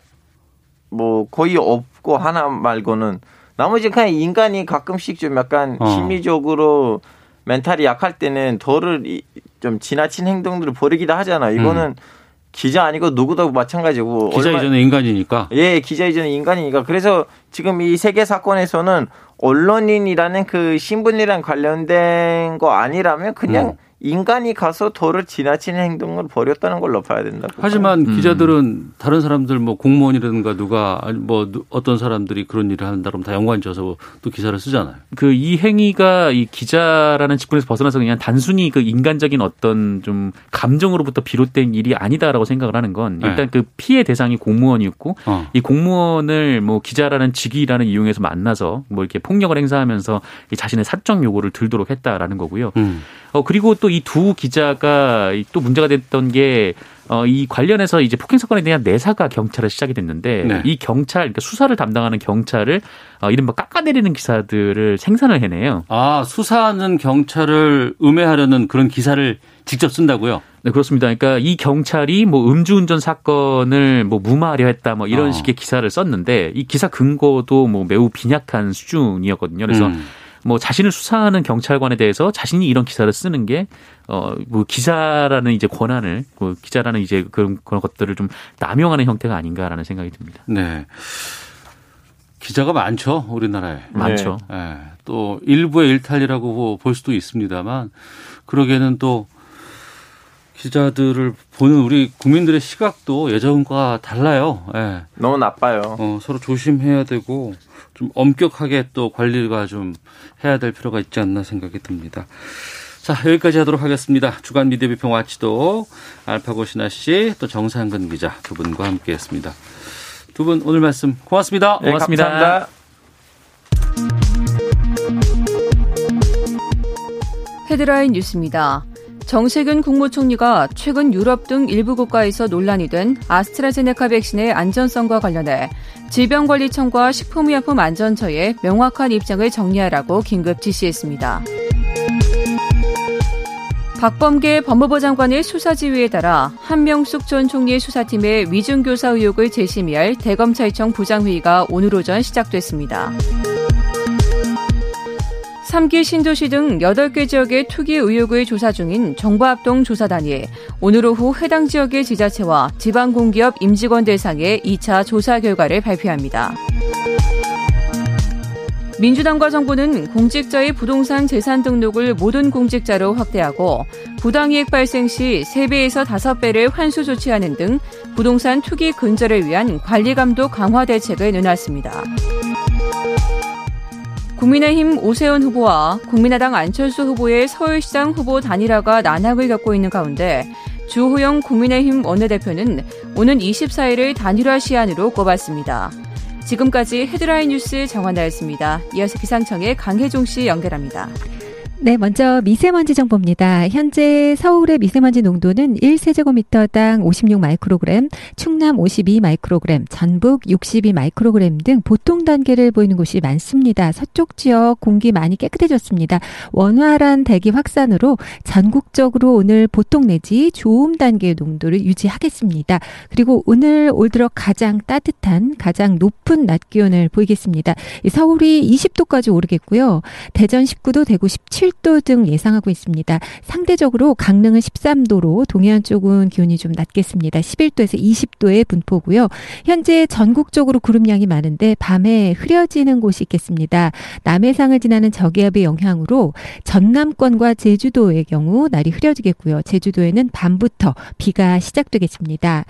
뭐 거의 없고 하나 말고는 나머지 그냥 인간이 가끔씩 좀 약간 어. 심리적으로 멘탈이 약할 때는 덜을 이- 좀 지나친 행동들을 벌이기도 하잖아요. 이거는 기자 아니고 누구도 마찬가지고 음. 기자 얼마- 이전에 인간이니까. 예, 기자 이전에 인간이니까. 그래서 지금 이 세계 사건에서는 언론인이라는 그 신분이랑 관련된 거 아니라면 그냥 음. 인간이 가서 도를 지나치는 행동을 벌였다는 걸로 봐야 된다고. 하지만 음. 기자들은 다른 사람들 뭐 공무원이라든가 누가 뭐 누- 어떤 사람들이 그런 일을 한다 그러면 다 연관 지어서 또 기사를 쓰잖아요. 그 이 행위가 이 기자라는 직군에서 벗어나서 그냥 단순히 그 인간적인 어떤 좀 감정으로부터 비롯된 일이 아니다라고 생각을 하는 건 일단 그 피해 대상이 공무원이었고 어. 이 공무원을 뭐 기자라는 직위라는 이용해서 만나서 뭐 이렇게 폭력을 행사하면서 이 자신의 사적 요구를 들도록 했다라는 거고요. 음. 어 그리고 또이 두 기자가 이또 문제가 됐던 게 어, 이 관련해서 이제 폭행 사건에 대한 내사가 경찰에 시작이 됐는데 네. 이 경찰, 그러니까 수사를 담당하는 경찰을 어, 이른바 깎아내리는 기사들을 생산을 해내요. 아 수사하는 경찰을 음해하려는 그런 기사를 직접 쓴다고요? 네, 그렇습니다. 그러니까 이 경찰이 뭐 음주운전 사건을 뭐 무마하려 했다 뭐 이런 어. 식의 기사를 썼는데 이 기사 근거도 뭐 매우 빈약한 수준이었거든요. 그래서 음. 뭐 자신을 수사하는 경찰관에 대해서 자신이 이런 기사를 쓰는 게 어 뭐 기자라는 이제 권한을 뭐 기자라는 이제 그런 그런 것들을 좀 남용하는 형태가 아닌가라는 생각이 듭니다. 네. 기자가 많죠 우리나라에. 많죠. 예, 또 일부의 일탈이라고 볼 수도 있습니다만 그러기에는 또 기자들을 보는 우리 국민들의 시각도 예전과 달라요. 예. 너무 나빠요. 어, 서로 조심해야 되고 좀 엄격하게 또 관리가 좀 해야 될 필요가 있지 않나 생각이 듭니다. 자 여기까지 하도록 하겠습니다. 주간 미디어 비평 와치도 알파고 신하 씨 또 정상근 기자 두 분과 함께 했습니다. 두 분 오늘 말씀 고맙습니다. 예, 고맙습니다. 감사합니다. 헤드라인 뉴스입니다. 정세균 국무총리가 최근 유럽 등 일부 국가에서 논란이 된 아스트라제네카 백신의 안전성과 관련해 질병관리청과 식품의약품안전처에 명확한 입장을 정리하라고 긴급 지시했습니다. 박범계 법무부 장관의 수사 지휘에 따라 한명숙 전 총리의 수사팀의 위중교사 의혹을 재심의할 대검찰청 부장회의가 오늘 오전 시작됐습니다. 3기 신도시 등 8개 지역의 투기 의혹을 조사 중인 정부합동 조사단이 오늘 오후 해당 지역의 지자체와 지방공기업 임직원 대상의 2차 조사 결과를 발표합니다. 민주당과 정부는 공직자의 부동산 재산 등록을 모든 공직자로 확대하고 부당이익 발생 시 3배에서 5배를 환수 조치하는 등 부동산 투기 근절을 위한 관리 감독 강화 대책을 내놨습니다. 국민의힘 오세훈 후보와 국민의당 안철수 후보의 서울시장 후보 단일화가 난항을 겪고 있는 가운데 주호영 국민의힘 원내대표는 오는 24일을 단일화 시한으로 꼽았습니다. 지금까지 헤드라인 뉴스 정한나였습니다. 이어서 기상청의 강혜종 씨 연결합니다. 네, 먼저 미세먼지 정보입니다. 현재 서울의 미세먼지 농도는 1세제곱미터당 56 마이크로그램, 충남 52 마이크로그램, 전북 62 마이크로그램 등 보통 단계를 보이는 곳이 많습니다. 서쪽 지역 공기 많이 깨끗해졌습니다. 원활한 대기 확산으로 전국적으로 오늘 보통 내지 좋음 단계의 농도를 유지하겠습니다. 그리고 오늘 올 들어 가장 따뜻한, 가장 높은 낮 기온을 보이겠습니다. 서울이 20도까지 오르겠고요. 대전 19도, 대구 17 11도 등 예상하고 있습니다. 상대적으로 강릉은 13도로 동해안 쪽은 기온이 좀 낮겠습니다. 11도에서 20도의 분포고요. 현재 전국적으로 구름량이 많은데 밤에 흐려지는 곳이 있겠습니다. 남해상을 지나는 저기압의 영향으로 전남권과 제주도의 경우 날이 흐려지겠고요. 제주도에는 밤부터 비가 시작되겠습니다.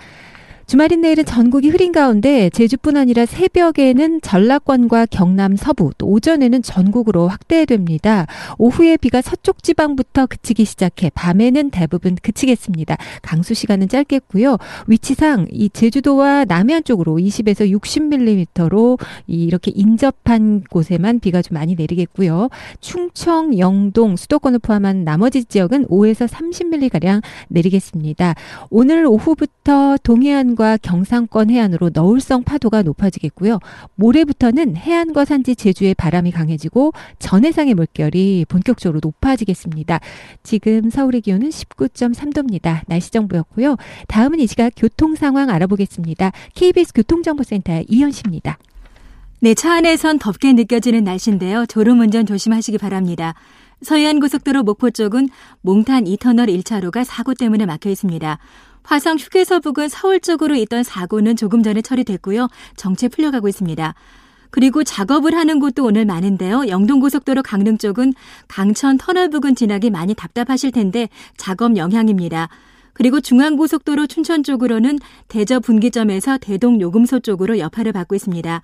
주말인 내일은 전국이 흐린 가운데 제주뿐 아니라 새벽에는 전라권과 경남 서부, 또 오전에는 전국으로 확대됩니다. 오후에 비가 서쪽 지방부터 그치기 시작해 밤에는 대부분 그치겠습니다. 강수 시간은 짧겠고요. 위치상 이 제주도와 남해안 쪽으로 20에서 60mm로 이렇게 인접한 곳에만 비가 좀 많이 내리겠고요. 충청, 영동, 수도권을 포함한 나머지 지역은 5에서 30mm 가량 내리겠습니다. 오늘 오후부터 동해안 해안과 경상권 해안으로 너울성 파도가 높아지겠고요. 모레부터는 해안과 산지 제주의 바람이 강해지고 전해상의 물결이 본격적으로 높아지겠습니다. 지금 서울의 기온은 19.3도입니다. 날씨 정보였고요. 다음은 이 시각 교통 상황 알아보겠습니다. KBS 교통정보센터의 이현 씨입니다. 네, 차 안에선 덥게 느껴지는 날씨인데요. 졸음운전 조심하시기 바랍니다. 서해안고속도로 목포 쪽은 몽탄 2터널 1차로가 사고 때문에 막혀 있습니다. 화성 휴게소 부근 서울 쪽으로 있던 사고는 조금 전에 처리됐고요. 정체 풀려가고 있습니다. 그리고 작업을 하는 곳도 오늘 많은데요. 영동고속도로 강릉 쪽은 강천 터널 부근 지나기 많이 답답하실 텐데 작업 영향입니다. 그리고 중앙고속도로 춘천 쪽으로는 대저 분기점에서 대동 요금소 쪽으로 여파를 받고 있습니다.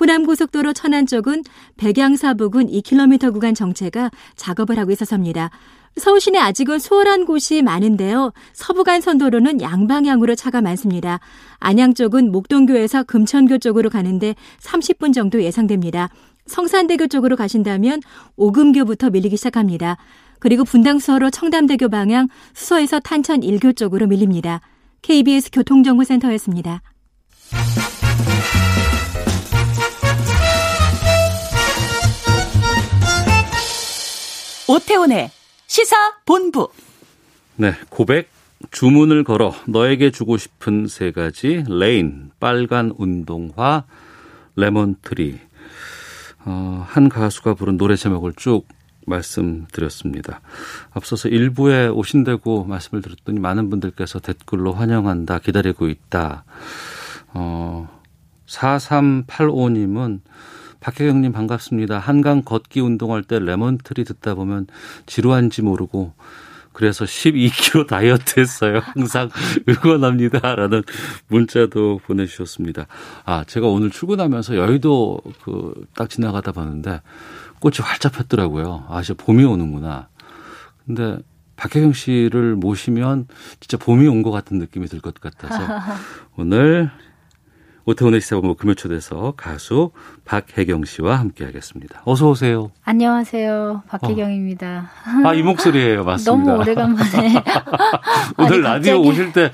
호남고속도로 천안 쪽은 백양사 부근 2km 구간 정체가 작업을 하고 있어서입니다. 서울 시내 아직은 수월한 곳이 많은데요. 서부간 선도로는 양방향으로 차가 많습니다. 안양 쪽은 목동교에서 금천교 쪽으로 가는데 30분 정도 예상됩니다. 성산대교 쪽으로 가신다면 오금교부터 밀리기 시작합니다. 그리고 분당수서로 청담대교 방향 수서에서 탄천 1교 쪽으로 밀립니다. KBS 교통정보센터였습니다. 오태훈의 시사 본부. 네, 고백 주문을 걸어 너에게 주고 싶은 세 가지 Rain 빨간 운동화 Lemon Tree 어, 한 가수가 부른 노래 제목을 쭉 말씀드렸습니다. 앞서서 일부에 오신다고 말씀을 드렸더니 많은 분들께서 댓글로 환영한다, 기다리고 있다. 어, 4385님은 박혜경님 반갑습니다. 한강 걷기 운동할 때 Lemon Tree 듣다 보면 지루한지 모르고 그래서 12kg 다이어트 했어요. 항상 응원합니다. 라는 문자도 보내주셨습니다. 아, 제가 오늘 출근하면서 여의도 그 딱 지나가다 봤는데 꽃이 활짝 폈더라고요. 아, 진짜 봄이 오는구나. 근데 박혜경 씨를 모시면 진짜 봄이 온 것 같은 느낌이 들 것 같아서 오늘 오태훈의 시사본부 금요초대서 가수 박혜경 씨와 함께하겠습니다. 어서 오세요. 안녕하세요, 박혜경입니다. 어. 아이 목소리예요, 맞습니다. 너무 오래간만에 오늘 아니, 라디오 오실 때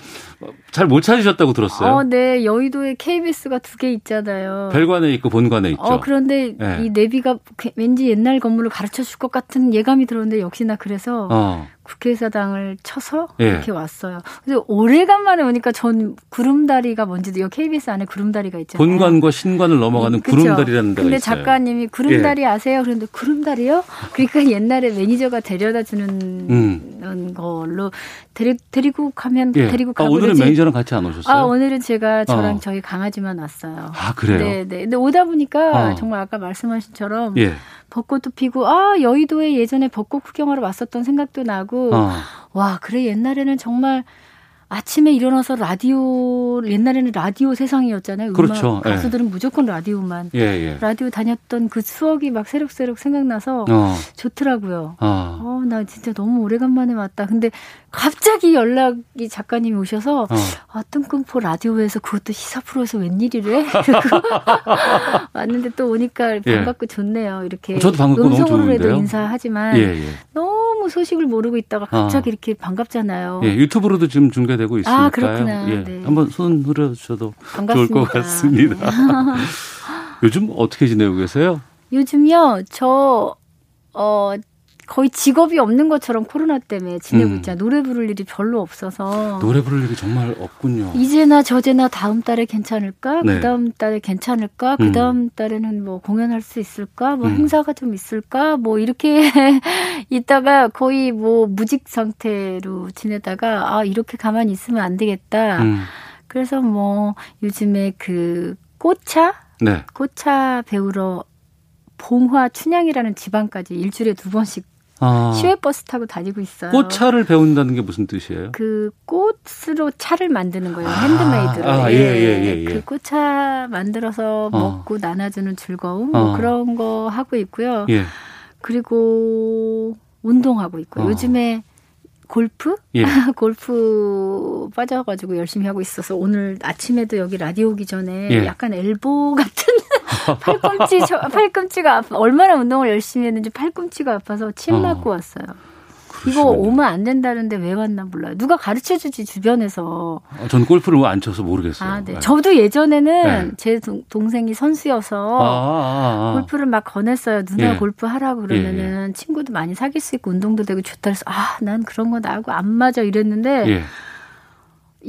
잘 못 찾으셨다고 들었어요. 어, 네, 여의도에 KBS가 두 개 있잖아요. 별관에 있고 본관에 있죠. 어, 그런데 네. 이 내비가 왠지 옛날 건물을 가르쳐 줄 것 같은 예감이 들었는데 역시나 그래서 어. 국회의사당을 쳐서 예. 이렇게 왔어요. 그래서 오래간만에 오니까 전 구름다리가 뭔지도 이 KBS 안에 구름다리가 있잖아요. 본관과 신관을 넘어가는 그쵸? 구름다리라는 데가 근데 있어요. 작가님이 구름다리 아세요? 그런데 구름다리요? 그러니까 옛날에 매니저가 데려다 주는 음. 걸로 데리, 데리고 가면 예. 데리고 아, 가고 오늘은 그러지. 매니저랑 같이 안 오셨어요? 아 오늘은 제가 저랑 어. 저희 강아지만 왔어요. 아, 그래요? 네, 네. 근데 오다 보니까 어. 정말 아까 말씀하신처럼 예. 벚꽃도 피고 아 여의도에 예전에 벚꽃 구경하러 왔었던 생각도 나고 어. 와 그래 옛날에는 정말 아침에 일어나서 라디오 옛날에는 라디오 세상이었잖아요. 그렇죠. 예. 가수들은 무조건 라디오만 예, 예. 라디오 다녔던 그 추억이 막 새록새록 생각나서 어. 좋더라고요. 아. 어, 나 진짜 너무 오래간만에 왔다. 근데 갑자기 연락이 작가님이 오셔서 어. 아, 뜬금포 라디오에서 그것도 시사 프로에서 웬일이래? 왔는데 또 오니까 예. 반갑고 좋네요. 이렇게 저도 반갑고 음성으로라도? 인사하지만 예, 예. 너무 소식을 모르고 있다가 갑자기 아. 이렇게 반갑잖아요. 예, 유튜브로도 지금 중계 되고 있으니까요. 아, 그렇구나. 예, 네. 한번 손 흐려주셔도. 좋을 것 같습니다. 요즘 어떻게 지내고 계세요? 요즘요, 저, 어, 거의 직업이 없는 것처럼 코로나 때문에 지내고 음. 있잖아요. 노래 부를 일이 별로 없어서. 노래 부를 일이 정말 없군요. 이제나 저제나 다음 달에 괜찮을까? 네. 그 다음 달에 괜찮을까? 음. 그 다음 달에는 뭐 공연할 수 있을까? 뭐 음. 행사가 좀 있을까? 뭐 이렇게 있다가 거의 뭐 무직 상태로 지내다가 아, 이렇게 가만히 있으면 안 되겠다. 음. 그래서 뭐 요즘에 그 꽃차? 네. 꽃차 배우러 봉화 춘향이라는 지방까지 일주일에 두 번씩 아, 시외버스 타고 다니고 있어요. 꽃차를 배운다는 게 무슨 뜻이에요? 그 꽃으로 차를 만드는 거예요. 핸드메이드로. 아, 예, 예, 예, 예. 그 꽃차 만들어서 어. 먹고 나눠주는 즐거움 어. 뭐 그런 거 하고 있고요. 예. 그리고 운동하고 있고 어. 요 요즘에 골프? 예. 골프 빠져가지고 열심히 하고 있어서 오늘 아침에도 여기 라디오 오기 전에 예. 약간 엘보 같은 팔꿈치, 저- 팔꿈치가 아파. 얼마나 운동을 열심히 했는지 팔꿈치가 아파서 침 어. 맞고 왔어요. 이거 오면 안 된다는데 왜 왔나 몰라요. 누가 가르쳐 주지 주변에서. 어, 전 골프를 안 쳐서 모르겠어요. 아, 네. 네. 저도 예전에는 네. 제 동- 동생이 선수여서 아, 아, 아. 골프를 막 권했어요. 누나 예. 골프 하라고 그러면은 친구도 많이 사귈 수 있고 운동도 되고 좋다 그래서 아, 난 그런 거 나하고 안 맞아 이랬는데 예.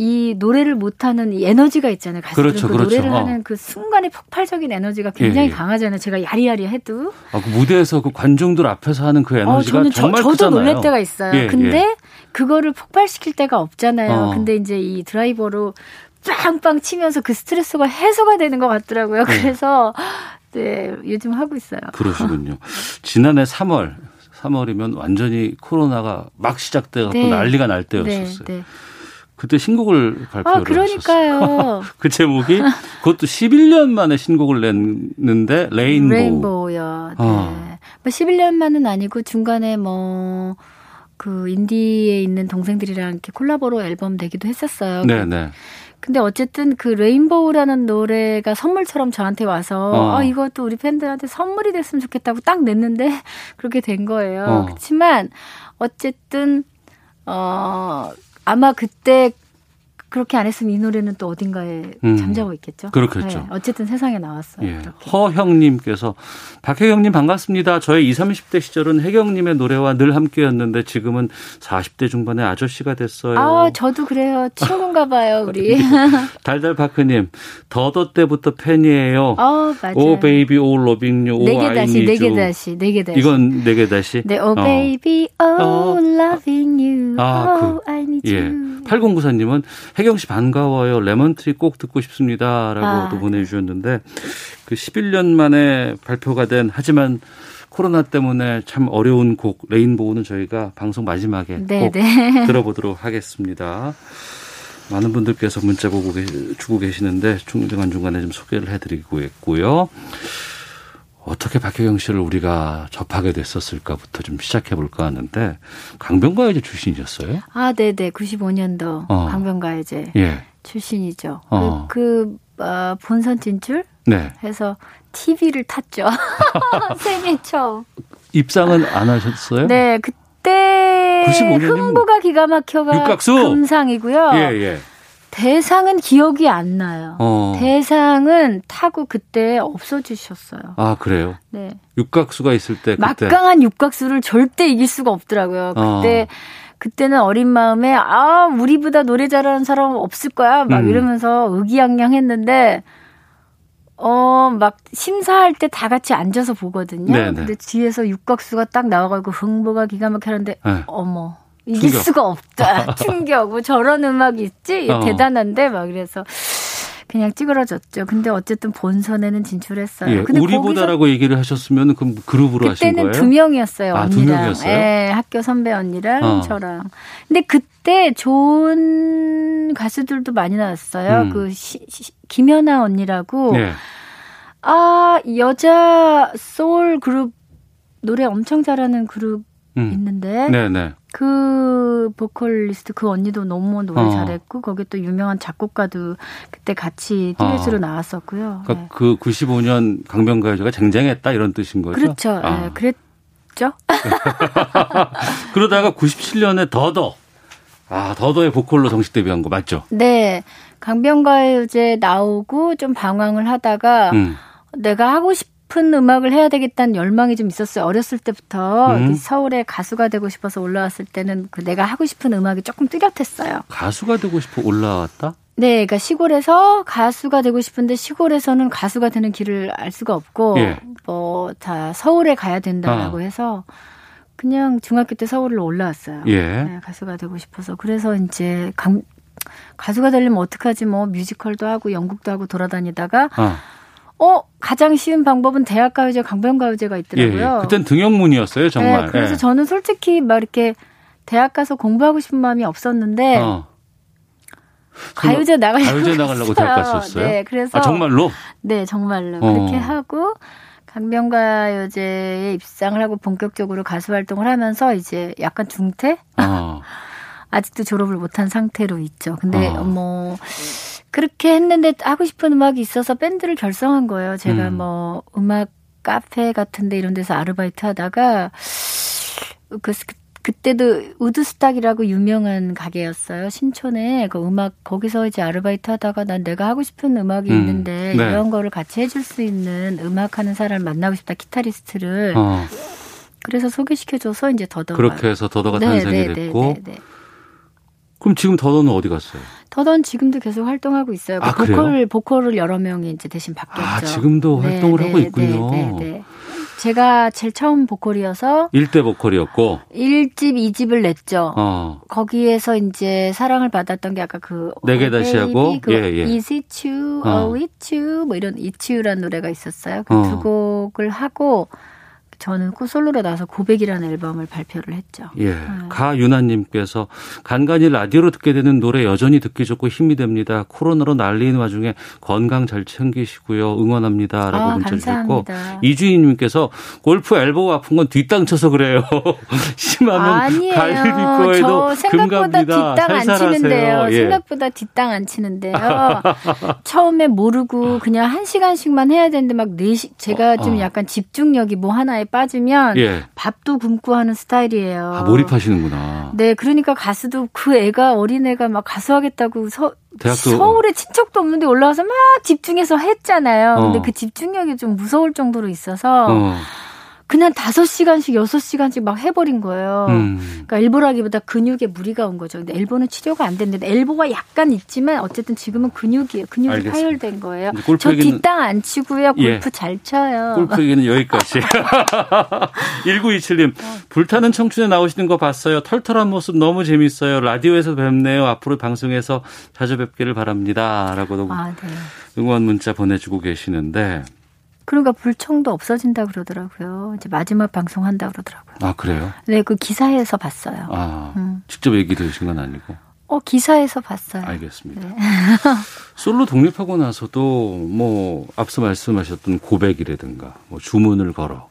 이 노래를 못하는 이 에너지가 있잖아요. 가수들은 그렇죠, 그 그렇죠. 노래를 어. 하는 그 순간의 폭발적인 에너지가 굉장히 예, 예. 강하잖아요. 제가 야리야리 해도. 아, 그 무대에서 그 관중들 앞에서 하는 그 에너지가 어, 저는 저, 정말 저도. 놀랄 때가 있어요. 예, 근데 예. 그거를 폭발시킬 때가 없잖아요. 어. 근데 이제 이 드라이버로 빵빵 치면서 그 스트레스가 해소가 되는 것 같더라고요. 네. 그래서 네 요즘 하고 있어요. 그러시군요. 지난해 3월, 3월이면 완전히 코로나가 막 시작돼갖고 네. 난리가 날 때였었어요. 네, 네. 그때 신곡을 아 발표를 하셨어요. 그러니까요. 그 제목이 그것도 11년 만에 신곡을 냈는데 레인보우. 레인보우요. 네. 어. 뭐 11년만은 아니고 중간에 뭐 그 인디에 있는 동생들이랑 이렇게 콜라보로 앨범 내기도 했었어요. 네, 네. 근데 어쨌든 그 레인보우라는 노래가 선물처럼 저한테 와서 어. 아 이것도 우리 팬들한테 선물이 됐으면 좋겠다고 딱 냈는데 그렇게 된 거예요. 어. 그렇지만 어쨌든 어 아마 그때 그렇게 안 했으면 이 노래는 또 어딘가에 음. 잠자고 있겠죠. 그렇겠죠. 네, 어쨌든 세상에 나왔어요. 예. 허형님께서 박혜경님 반갑습니다. 저의 20, 30대 시절은 혜경님의 노래와 늘 함께였는데 지금은 40대 중반의 아저씨가 됐어요. 아, 저도 그래요. 친구인가 봐요, 우리. 달달파크님 더더 때부터 팬이에요. 어, 맞아요. Oh baby oh loving you. Oh 내게 I 다시, need 내게 다시, 내게 다시. 이건 내게 다시. 네, oh 어. baby, oh loving you, 아, oh I need 예. you. 8094님은 혜경 씨 반가워요. Lemon Tree 꼭 듣고 싶습니다. 라고 아. 또 보내주셨는데 그 11년 만에 발표가 된 하지만 코로나 때문에 참 어려운 곡 Rainbow는 저희가 방송 마지막에 네, 꼭 네. 들어보도록 하겠습니다. 많은 분들께서 문자 보고 계, 주고 계시는데 중간 중간에 좀 소개를 해드리고 있고요. 어떻게 박혜경 씨를 우리가 접하게 됐었을까부터 좀 시작해 볼까 하는데 강변가요제 출신이셨어요? 아, 네 네. 95년도 어. 강변가요제 예. 출신이죠. 어. 그, 그 어, 본선 진출 네. 해서 TV를 탔죠. 생애 처음. 입상은 안 하셨어요? 네, 그때 95 년이면 흥부가 기가 막혀가 육각수! 금상이고요. 예, 예. 대상은 기억이 안 나요. 어. 대상은 타고 그때 없어지셨어요. 아, 그래요? 네. 육각수가 있을 때 그때 막강한 육각수를 절대 이길 수가 없더라고요. 어. 그때 그때는 어린 마음에 아 우리보다 노래 잘하는 사람 없을 거야 막 음. 이러면서 의기양양했는데 어 막 심사할 때 다 같이 앉아서 보거든요. 네네. 근데 뒤에서 육각수가 딱 나와가지고 흥보가 기가 막히는데 네. 어머 이길 충격. 수가 없다 충격 뭐 저런 음악이 있지 어. 대단한데 막 이래서 그냥 찌그러졌죠. 근데 어쨌든 본선에는 진출했어요. 예, 근데 우리보다라고 얘기를 하셨으면 그럼 그룹으로 하신 그때는 거예요? 두 명이었어요. 아, 두 언니랑. 명이었어요? 예, 학교 선배 언니랑 어. 저랑. 근데 그때 좋은 가수들도 많이 나왔어요. 음. 그 시, 시- 김연아 언니라고 네. 아, 여자 소울 그룹 노래 엄청 잘하는 그룹 음. 있는데 네네. 그 보컬리스트 그 언니도 너무 노래 어. 잘했고 거기 또 유명한 작곡가도 그때 같이 듀엣으로 어. 나왔었고요. 그러니까 그 95년 강변가요제가 쟁쟁했다 이런 뜻인 거죠? 그렇죠. 아. 예, 그랬죠. 그러다가 97년에 더더 아 더더의 보컬로 정식 데뷔한 거 맞죠? 네. 강변가요제 나오고 좀 방황을 하다가 음. 내가 하고 싶 은 음악을 해야 되겠다는 열망이 좀 있었어요. 어렸을 때부터 음. 서울에 가수가 되고 싶어서 올라왔을 때는 그 내가 하고 싶은 음악이 조금 뚜렷했어요. 가수가 되고 싶어 올라왔다? 네, 그러니까 시골에서 가수가 되고 싶은데 시골에서는 가수가 되는 길을 알 수가 없고 예. 뭐다 서울에 가야 된다라고 아. 해서 그냥 중학교 때 서울로 올라왔어요. 예. 네, 가수가 되고 싶어서 그래서 이제 강, 가수가 되려면 어떡하지 뭐 뮤지컬도 하고 연극도 하고 돌아다니다가 아. 어 가장 쉬운 방법은 대학가요제 강변가요제가 예, 있더라고요. 예. 그땐 등용문이었어요, 정말. 네, 그래서 예. 저는 솔직히 막 이렇게 대학 가서 공부하고 싶은 마음이 없었는데 어. 가요제 나가려고 가요제 나가려고. 대학 갔었어요? 네, 그래서 아, 정말로? 네, 정말로 어. 그렇게 하고 강변가요제에 입상을 하고 본격적으로 가수 활동을 하면서 이제 약간 중퇴? 어. 아직도 졸업을 못한 상태로 있죠. 근데 어. 뭐 그렇게 했는데 하고 싶은 음악이 있어서 밴드를 결성한 거예요. 제가 음. 뭐 음악 카페 같은 데 이런 데서 아르바이트 하다가 그 그 때도 우드스탁이라고 유명한 가게였어요. 신촌에 그 음악 거기서 이제 아르바이트 하다가 난 내가 하고 싶은 음악이 음, 있는데 네. 이런 거를 같이 해줄 수 있는 음악 하는 사람을 만나고 싶다 기타리스트를 어. 그래서 소개시켜줘서 이제 더더 그렇게 해서 더더가 탄생이 됐고. 네, 그럼 지금 더더는 어디 갔어요? 더던 지금도 계속 활동하고 있어요. 아, 그 그래요? 보컬 보컬을 여러 명이 이제 대신 바뀌었죠. 아, 지금도 활동을 하고 있군요. 네, 네, 네. 제가 제일 처음 보컬이어서 일대 보컬이었고. 1집, 2집을 냈죠. 어. 거기에서 이제 사랑을 받았던 게 아까 그 내게 다시 Baby, 하고, 그 예, 예. Is it you, 어. oh it you 뭐 이런 It's you라는 노래가 있었어요. 그 어. 두 곡을 하고 저는 그 솔로로 나서 고백이라는 앨범을 발표를 했죠. 예. 가윤아님께서 간간히 라디오로 듣게 되는 노래 여전히 듣기 좋고 힘이 됩니다. 코로나로 난리인 와중에 건강 잘 챙기시고요. 응원합니다. 라고 아, 문자 주셨고. 감사합니다. 이주희님께서 골프 엘보가 아픈 건 뒷땅 쳐서 그래요. 심하면 아니에요. 갈비뼈에도 저 생각보다. 뒷땅 안. 치는데요. 예. 생각보다 뒷땅 안 치는데요. 처음에 모르고 그냥 한 시간씩만 해야 되는데 막 네시 제가 좀 어. 약간 집중력이 뭐 하나에 빠지면 예. 밥도 굶고 하는 스타일이에요. 아, 몰입하시는구나. 네, 그러니까 가수도 그 애가 어린애가 막 가수하겠다고 서, 대학도 서울에 친척도 없는데 올라와서 막 집중해서 했잖아요. 근데 어. 그 집중력이 좀 무서울 정도로 있어서 어. 그냥 다섯 시간씩 여섯 시간씩 막 해버린 거예요. 음. 그러니까 엘보라기보다 근육에 무리가 온 거죠. 근데 엘보는 치료가 안 됐는데 엘보가 약간 있지만 어쨌든 지금은 근육이에요. 근육이 알겠습니다. 파열된 거예요. 저 뒷땅 안 치고요. 골프 예. 잘 쳐요. 골프 얘기는 여기까지. 1927님, 불타는 청춘에 나오시는 거 봤어요. 털털한 모습 너무 재밌어요. 라디오에서 뵙네요. 앞으로 방송에서 자주 뵙기를 바랍니다. 라고도 아, 네. 응원 문자 보내주고 계시는데, 그러니까 불청도 없어진다 그러더라고요. 이제 마지막 방송 한다 그러더라고요. 아, 그래요? 네, 그 기사에서 봤어요. 아, 음. 직접 얘기 들으신 건 아니고. 어, 기사에서 봤어요. 알겠습니다. 네. 솔로 독립하고 나서도 뭐, 앞서 말씀하셨던 고백이라든가, 뭐, 주문을 걸어.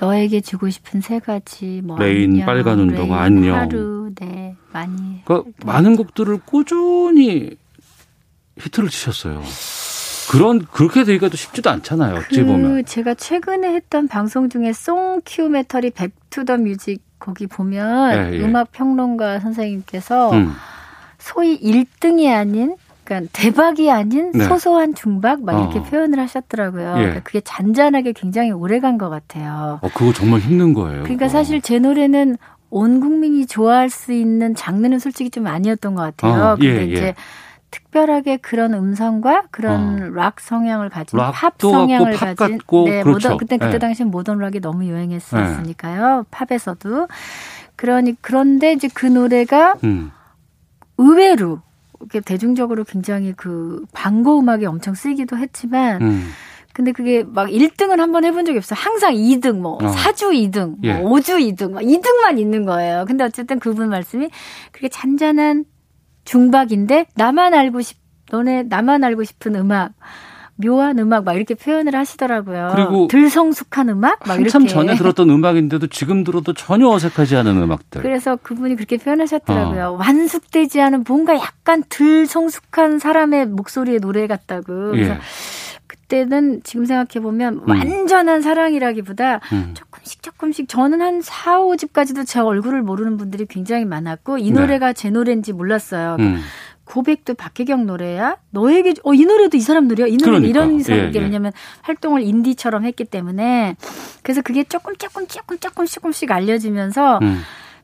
너에게 주고 싶은 세 가지 뭐 Rain, 안녕, 빨간 운동화, Rain, 안녕. 하루 네 많이 그러니까 많은 곡들을 꾸준히 히트를 치셨어요. 그런 그렇게 되기가 또 쉽지도 않잖아요. 어찌 보면. 그 제가 최근에 했던 방송 중에 송큐멘터리 Back to the Music 거기 보면 예, 예. 음악 평론가 선생님께서 음. 소위 1등이 아닌 그러니까 대박이 아닌 네. 소소한 중박 막 이렇게 어. 표현을 하셨더라고요. 예. 그러니까 그게 잔잔하게 굉장히 오래 간 것 같아요. 어 그거 정말 힘든 거예요. 그러니까 어. 사실 제 노래는 온 국민이 좋아할 수 있는 장르는 솔직히 좀 아니었던 것 같아요. 어, 예, 근데 예. 이제 특별하게 그런 음성과 그런 락 성향을 가진 팝 성향을 같고 팝 가진 같고 네, 그렇죠. 모던 그때 그때 예. 당시엔 모던 락이 너무 유행했었으니까요. 팝에서도 그러니 그런데 이제 그 노래가 음. 의외로 이렇게 대중적으로 굉장히 그 광고 음악에 엄청 쓰이기도 했지만 음. 근데 그게 막 1등을 한번 해본 적이 없어요. 항상 2등, 뭐, 어. 4주 2등, 예. 뭐 5주 2등, 막 2등만 있는 거예요. 근데 어쨌든 그분 말씀이 그렇게 잔잔한 중박인데 나만 알고 싶, 너네 나만 알고 싶은 음악, 묘한 음악 막 이렇게 표현을 하시더라고요. 그리고 들성숙한 음악 막 한참 이렇게. 전에 들었던 음악인데도 지금 들어도 전혀 어색하지 않은 음악들. 그래서 그분이 그렇게 표현하셨더라고요. 어. 완숙되지 않은 뭔가 약간 들 성숙한 사람의 목소리의 노래 같다고. 그래서 예. 그때는 지금 생각해 보면 음. 완전한 사랑이라기보다 음. 조금 씩 조금씩 저는 한 4, 5집까지도 제 얼굴을 모르는 분들이 굉장히 많았고 이 네. 노래가 제 노래인지 몰랐어요. 음. 고백도 박혜경 노래야? 너에게 어 이 노래도 이 사람 노래야? 이 노래는 그러니까. 이런 사람 예, 예. 왜냐면 활동을 인디처럼 했기 때문에 그래서 그게 조금 조금 조금 조금 조금씩 알려지면서 음.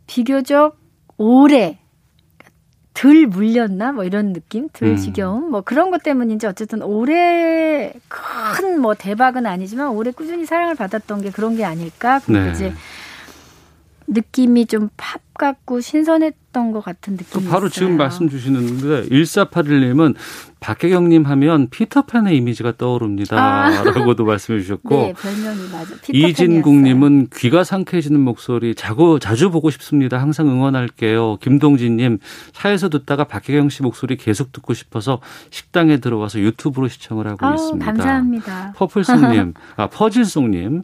비교적 오래 덜 물렸나 뭐 이런 느낌 덜 음. 지겨움 뭐 그런 것 때문인지 어쨌든 오래 큰뭐 대박은 아니지만 오래 꾸준히 사랑을 받았던 게 그런 게 아닐까 그리고 네. 이제 느낌이 좀 팝 같고 신선했던 것 같은 그 느낌이 바로 있어요. 지금 말씀 주시는데 1481님은 박혜경님 하면 피터팬의 이미지가 떠오릅니다. 아. 라고도 말씀해 주셨고 네 별명이 맞아. 이진국님은 귀가 상쾌해지는 목소리 자고 자주 보고 싶습니다. 항상 응원할게요. 김동진님 차에서 듣다가 박혜경 씨 목소리 계속 듣고 싶어서 식당에 들어와서 유튜브로 시청을 하고 아우, 있습니다. 감사합니다. 퍼플송님, 아 퍼질송님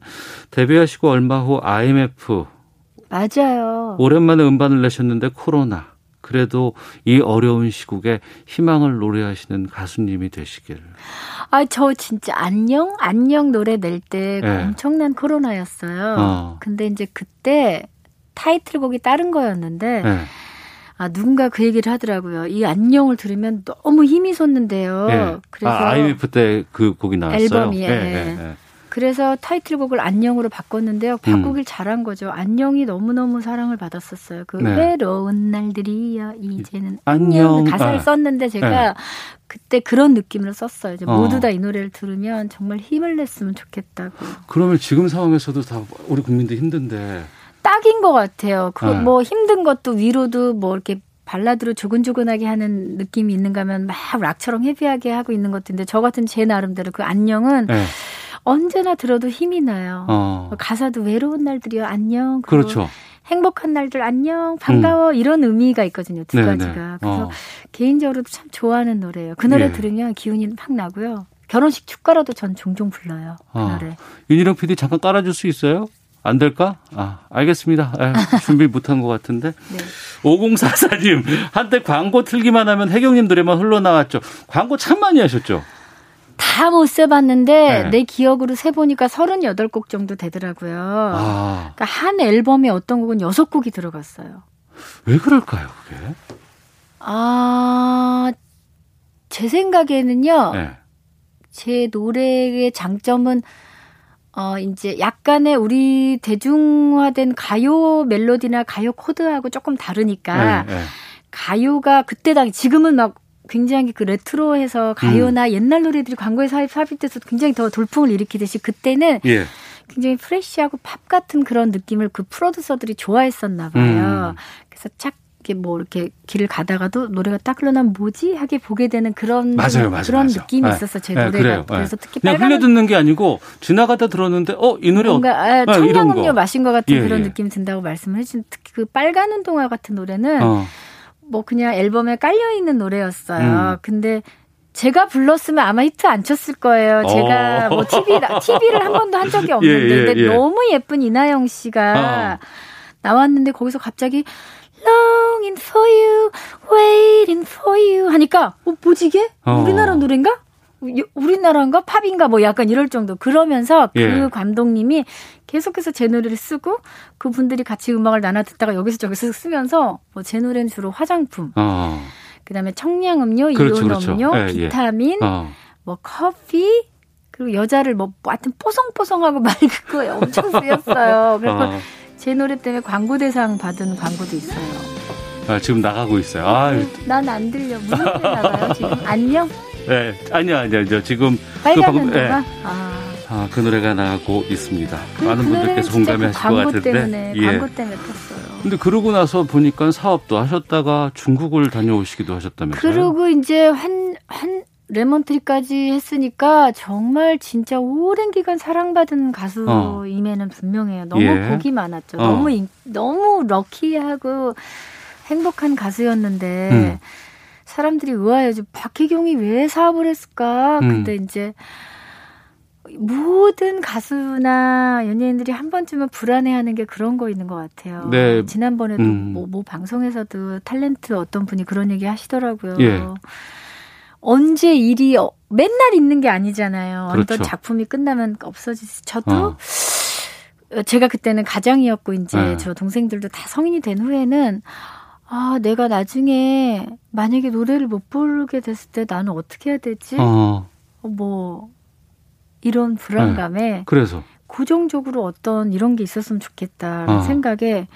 데뷔하시고 얼마 후 IMF 맞아요. 오랜만에 음반을 내셨는데 코로나. 그래도 이 어려운 시국에 희망을 노래하시는 가수님이 되시길. 아, 저 진짜 안녕? 안녕 노래 낼때 네. 엄청난 코로나였어요. 어. 근데 이제 그때 타이틀곡이 다른 거였는데, 네. 아, 누군가 그 얘기를 하더라고요. 이 안녕을 들으면 너무 힘이 솟는데요. 예. 그래서, 아, IMF 때 그 곡이 나왔어요. 앨범이에. 예, 예, 예. 그래서 타이틀곡을 안녕으로 바꿨는데요. 음. 바꾸길 잘한 거죠. 안녕이 너무너무 사랑을 받았었어요. 그 네. 외로운 날들이야, 이제는 안녕. 안녕. 가사를 아. 썼는데 제가 네. 그때 그런 느낌으로 썼어요. 이제 어. 모두 다 이 노래를 들으면 정말 힘을 냈으면 좋겠다고. 그러면 지금 상황에서도 다 우리 국민들 힘든데. 딱인 것 같아요. 그 네. 뭐 힘든 것도 위로도 뭐 이렇게 발라드로 조근조근하게 하는 느낌이 있는가 하면 막 락처럼 헤비하게 하고 있는 것인데 저 같은 제 나름대로 그 안녕은 예. 언제나 들어도 힘이 나요. 어. 가사도 외로운 날들이요 안녕. 그렇죠. 행복한 날들 안녕 반가워 이런 의미가 있거든요 두 네, 가지가. 네. 그래서 어. 개인적으로도 참 좋아하는 노래예요. 그 노래 예. 들으면 기운이 팍 나고요. 결혼식 축가라도 전 종종 불러요. 그 어. 노래. 윤희령 PD 잠깐 깔아줄 수 있어요? 안 될까? 아, 알겠습니다. 에, 준비 못한 것 같은데. 네. 5044님, 한때 광고 틀기만 하면 혜경님 노래만 흘러나왔죠. 광고 참 많이 하셨죠? 다 못 세봤는데 네. 내 기억으로 세보니까 38곡 정도 되더라고요. 아, 그러니까 한 앨범에 어떤 곡은 6곡이 들어갔어요. 왜 그럴까요, 그게? 아, 제 생각에는요. 네. 제 노래의 장점은 어 이제 약간의 우리 대중화된 가요 멜로디나 가요 코드하고 조금 다르니까 네, 네. 가요가 그때 당 지금은 막 굉장히 그 레트로해서 가요나 음. 옛날 노래들이 광고에 삽입, 삽입돼서 굉장히 더 돌풍을 일으키듯이 그때는 예. 굉장히 프레시하고 팝 같은 그런 느낌을 그 프로듀서들이 좋아했었나 봐요. 음. 그래서 착 이렇게 뭐 이렇게 길을 가다가도 노래가 딱 흘러나면 뭐지 하게 보게 되는 그런 맞아요, 맞아요. 그런 맞아요. 느낌이 네. 있었어 제 네, 노래가 그래요. 그래서 네. 특히 그냥 흘려 듣는 게 아니고 지나가다 들었는데 어 이 노래 뭔가 아, 어, 청량음료 거. 마신 것 같은 예, 그런 예. 느낌 이 든다고 말씀을 해주신 특히 그 빨간 운동화 같은 노래는 어. 뭐 그냥 앨범에 깔려 있는 노래였어요. 음. 근데 제가 불렀으면 아마 히트 안 쳤을 거예요. 제가 어. 뭐 TV TV를 한 번도 한 적이 없는데 예, 예, 근데 예. 너무 예쁜 이나영 씨가 어. 나왔는데 거기서 갑자기 longing for you, waiting for you 하니까 어 뭐지 이게? 어. 우리나라 노래인가? 이- 우리나라인가 팝인가 뭐 약간 이럴 정도 그러면서 그 예. 감독님이 계속해서 제 노래를 쓰고 그분들이 같이 음악을 나눠 듣다가 여기서 저기서 쓰면서 뭐 제 노래는 주로 화장품 어. 그다음에 청량음료, 그렇죠, 이온음료, 그렇죠. 예, 예. 비타민, 어. 뭐 커피 그리고 여자를 뭐 하여튼 뽀송뽀송하고 맑고 엄청 쓰였어요. 그래서 어. 제 노래 때문에 광고 대상 받은 광고도 있어요. 아, 지금 나가고 있어요. 아, 난 안 들려. 무슨 소리 나가요 지금? 안녕? 네, 아니요, 아니요, 저 지금 빨간 방금- 연도가? 예. 아. 아, 그 노래가 나가고 있습니다. 그, 많은 그 분들께서 공감하실 그 것 같은데. 때문에 예. 광고 때문에 탔어요. 근데 그러고 나서 보니까 사업도 하셨다가 중국을 다녀오시기도 하셨다면서요? 그리고 이제 한, 한, 레몬트리까지 했으니까 정말 진짜 오랜 기간 사랑받은 가수임에는 분명해요. 너무 예. 복이 많았죠. 어. 너무, 인- 너무 럭키하고 행복한 가수였는데 음. 사람들이 의아해요. 박혜경이 왜 사업을 했을까? 음. 근데 이제 모든 가수나 연예인들이 한 번쯤은 불안해하는 게 그런 거 있는 것 같아요. 네. 지난번에도 음. 뭐, 뭐 방송에서도 탤런트 어떤 분이 그런 얘기 하시더라고요. 예. 언제 일이 어- 맨날 있는 게 아니잖아요. 그렇죠. 어떤 작품이 끝나면 없어지지. 저도 어. 어, 제가 그때는 가장이었고 이제 네. 저 동생들도 다 성인이 된 후에는 아 내가 나중에 만약에 노래를 못 부르게 됐을 때 나는 어떻게 해야 되지? 어, 어, 뭐 이런 불안감에 그래서. 고정적으로 어떤 이런 게 있었으면 좋겠다는 어. 생각에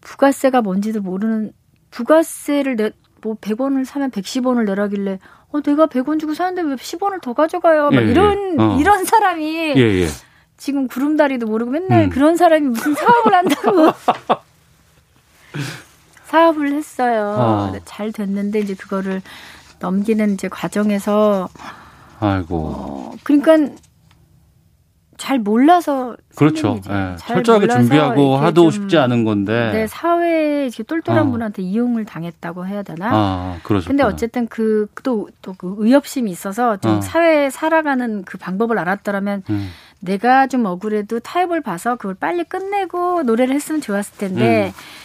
부가세가 뭔지도 모르는 부가세를 내, 뭐 100원을 사면 110원을 내라길래 어 내가 100원 주고 사는데 왜 10원을 더 가져가요? 막 예, 예. 이런 어. 이런 사람이 예, 예. 지금 구름다리도 모르고 맨날 음. 그런 사람이 무슨 사업을 한다고 사업을 했어요. 어. 근데 잘 됐는데 이제 그거를 넘기는 이제 과정에서 아이고. 어, 그러니까 잘 몰라서 그렇죠. 예. 잘 철저하게 준비하고 하도 좀 쉽지 않은 건데. 네, 사회에 이렇게 똘똘한 어. 분한테 이용을 당했다고 해야 되나? 아, 그러셨구나. 근데 어쨌든 그 또 또 그 의협심이 있어서 좀 어. 사회에 살아가는 그 방법을 알았더라면 음. 내가 좀 억울해도 타협을 봐서 그걸 빨리 끝내고 노래를 했으면 좋았을 텐데 음.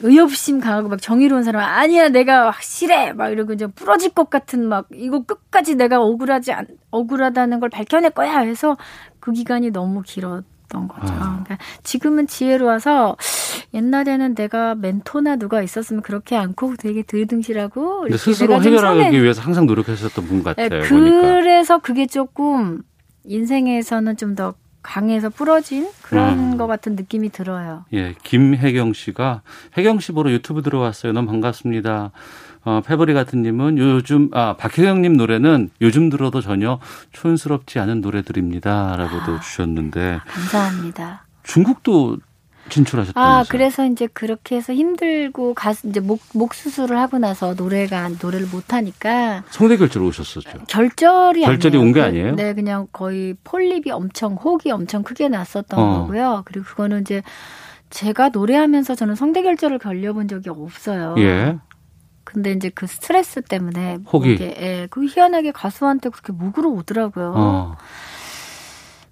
의협심 강하고 막 정의로운 사람 아니야 내가 확실해 막 이러고 이제 부러질 것 같은 막 이거 끝까지 내가 억울하지 않, 억울하다는 걸 밝혀낼 거야 해서 그 기간이 너무 길었던 거죠. 아. 그러니까 지금은 지혜로워서 옛날에는 내가 멘토나 누가 있었으면 그렇게 않고 되게 들등실하고 스스로 해결하기 선해- 위해서 항상 노력하셨던 분 같아요. 네. 그래서 그게 조금 인생에서는 좀 더 강해서 부러진 그런 음. 것 같은 느낌이 들어요. 예, 김혜경 씨가 혜경 씨 보러 유튜브 들어왔어요. 너무 반갑습니다. 어, 페버리 같은 님은 요즘 아 박혜경 님 노래는 요즘 들어도 전혀 촌스럽지 않은 노래들입니다라고도 아. 주셨는데 감사합니다. 중국도 진출하셨다면서요. 아, 그래서 이제 그렇게 해서 힘들고 가수 이제 목, 목 수술을 하고 나서 노래가 노래를 못 하니까 성대 결절 오셨었죠. 결절이 결절이. 온게 그- 아니에요? 네, 그냥 거의 폴립이 엄청 혹이 엄청 크게 났었던 어. 거고요. 그리고 그거는 이제 제가 노래하면서 저는 성대 결절을 걸려본 적이 없어요. 예. 근데 이제 그 스트레스 때문에 혹이. 예, 그 희한하게 가수한테 그렇게 목으로 오더라고요. 어.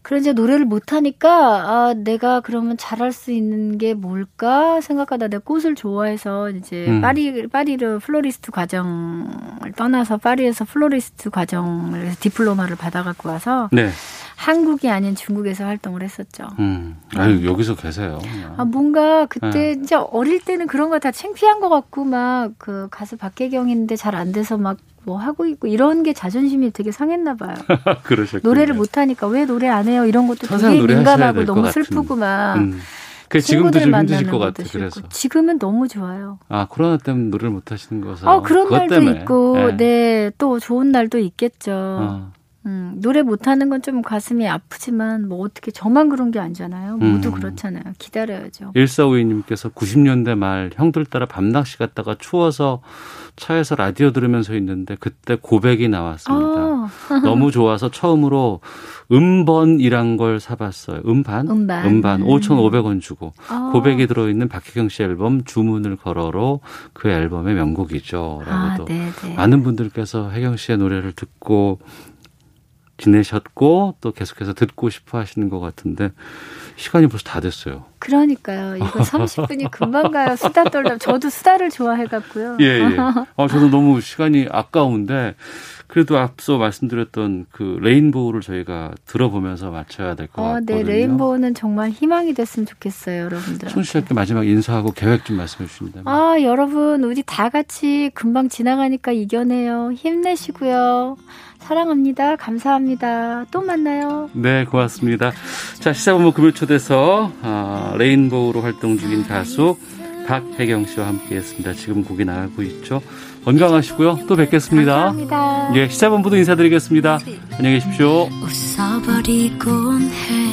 그래서 이제 노래를 못 하니까 아 내가 그러면 잘할 수 있는 게 뭘까 생각하다 내가 꽃을 좋아해서 이제 음. 파리 파리로 플로리스트 과정을 떠나서 파리에서 플로리스트 과정을 디플로마를 받아갖고 와서 네. 한국이 아닌 중국에서 활동을 했었죠. 음. 아유, 여기서 계세요. 아 뭔가 그때 네. 진짜 어릴 때는 그런 거 다 창피한 것 같고 막 그 가수 박혜경인데 잘 안 돼서 막 뭐 하고 있고 이런 게 자존심이 되게 상했나 봐요. 그러셨군요. 노래를 못 하니까 왜 노래 안 해요? 이런 것도 되게 민감하고 너무. 슬프고 막 음. 그 지금도 친구들 좀 힘드실 것 것도 같아. 싫고. 그래서. 지금은 너무 좋아요. 아, 코로나 때문에 노래를 못 하시는 거서. 아 그런 날도 때문에. 있고, 예. 네, 또 좋은 날도 있겠죠. 어. 음, 노래 못하는 건 좀 가슴이 아프지만 뭐 어떻게 저만 그런 게 아니잖아요. 모두 음. 그렇잖아요. 기다려야죠. 1452님께서 90년대 말 형들 따라 밤낚시 갔다가 추워서 차에서 라디오 들으면서 있는데 그때 고백이 나왔습니다. 아. 너무 좋아서 처음으로 음번이란 걸 사봤어요. 음반? 음반. 음반 5,500원 주고 아. 고백이 들어있는 박혜경 씨 앨범 주문을 걸어로 그 앨범의 명곡이죠. 아, 라고도 네, 네. 많은 분들께서 혜경 씨의 노래를 듣고 지내셨고 또 계속해서 듣고 싶어 하시는 것 같은데 시간이 벌써 다 됐어요. 그러니까요. 이거 30분이 금방 가요. 수다 떨다. 저도 수다를 좋아해 갖고요. 예, 예. 어, 저도 너무 시간이 아까운데 그래도 앞서 말씀드렸던 그 레인보우를 저희가 들어보면서 맞춰야 될것 어, 같거든요. 네, 레인보우는 정말 희망이 됐으면 좋겠어요, 여러분들. 청취자께 마지막 인사하고 계획 좀 말씀해 주신다면. 아, 여러분, 우리 다 같이 금방 지나가니까 이겨내요. 힘내시고요. 사랑합니다. 감사합니다. 또 만나요. 네, 고맙습니다. 자, 시사본부 금요초대서 아, 레인보우로 활동 중인 가수 박혜경 씨와 함께했습니다. 지금 곡이 나가고 있죠. 건강하시고요. 또 뵙겠습니다. 감사합니다. 예, 시사본부도 인사드리겠습니다. 안녕히 계십시오. 웃어버리곤 해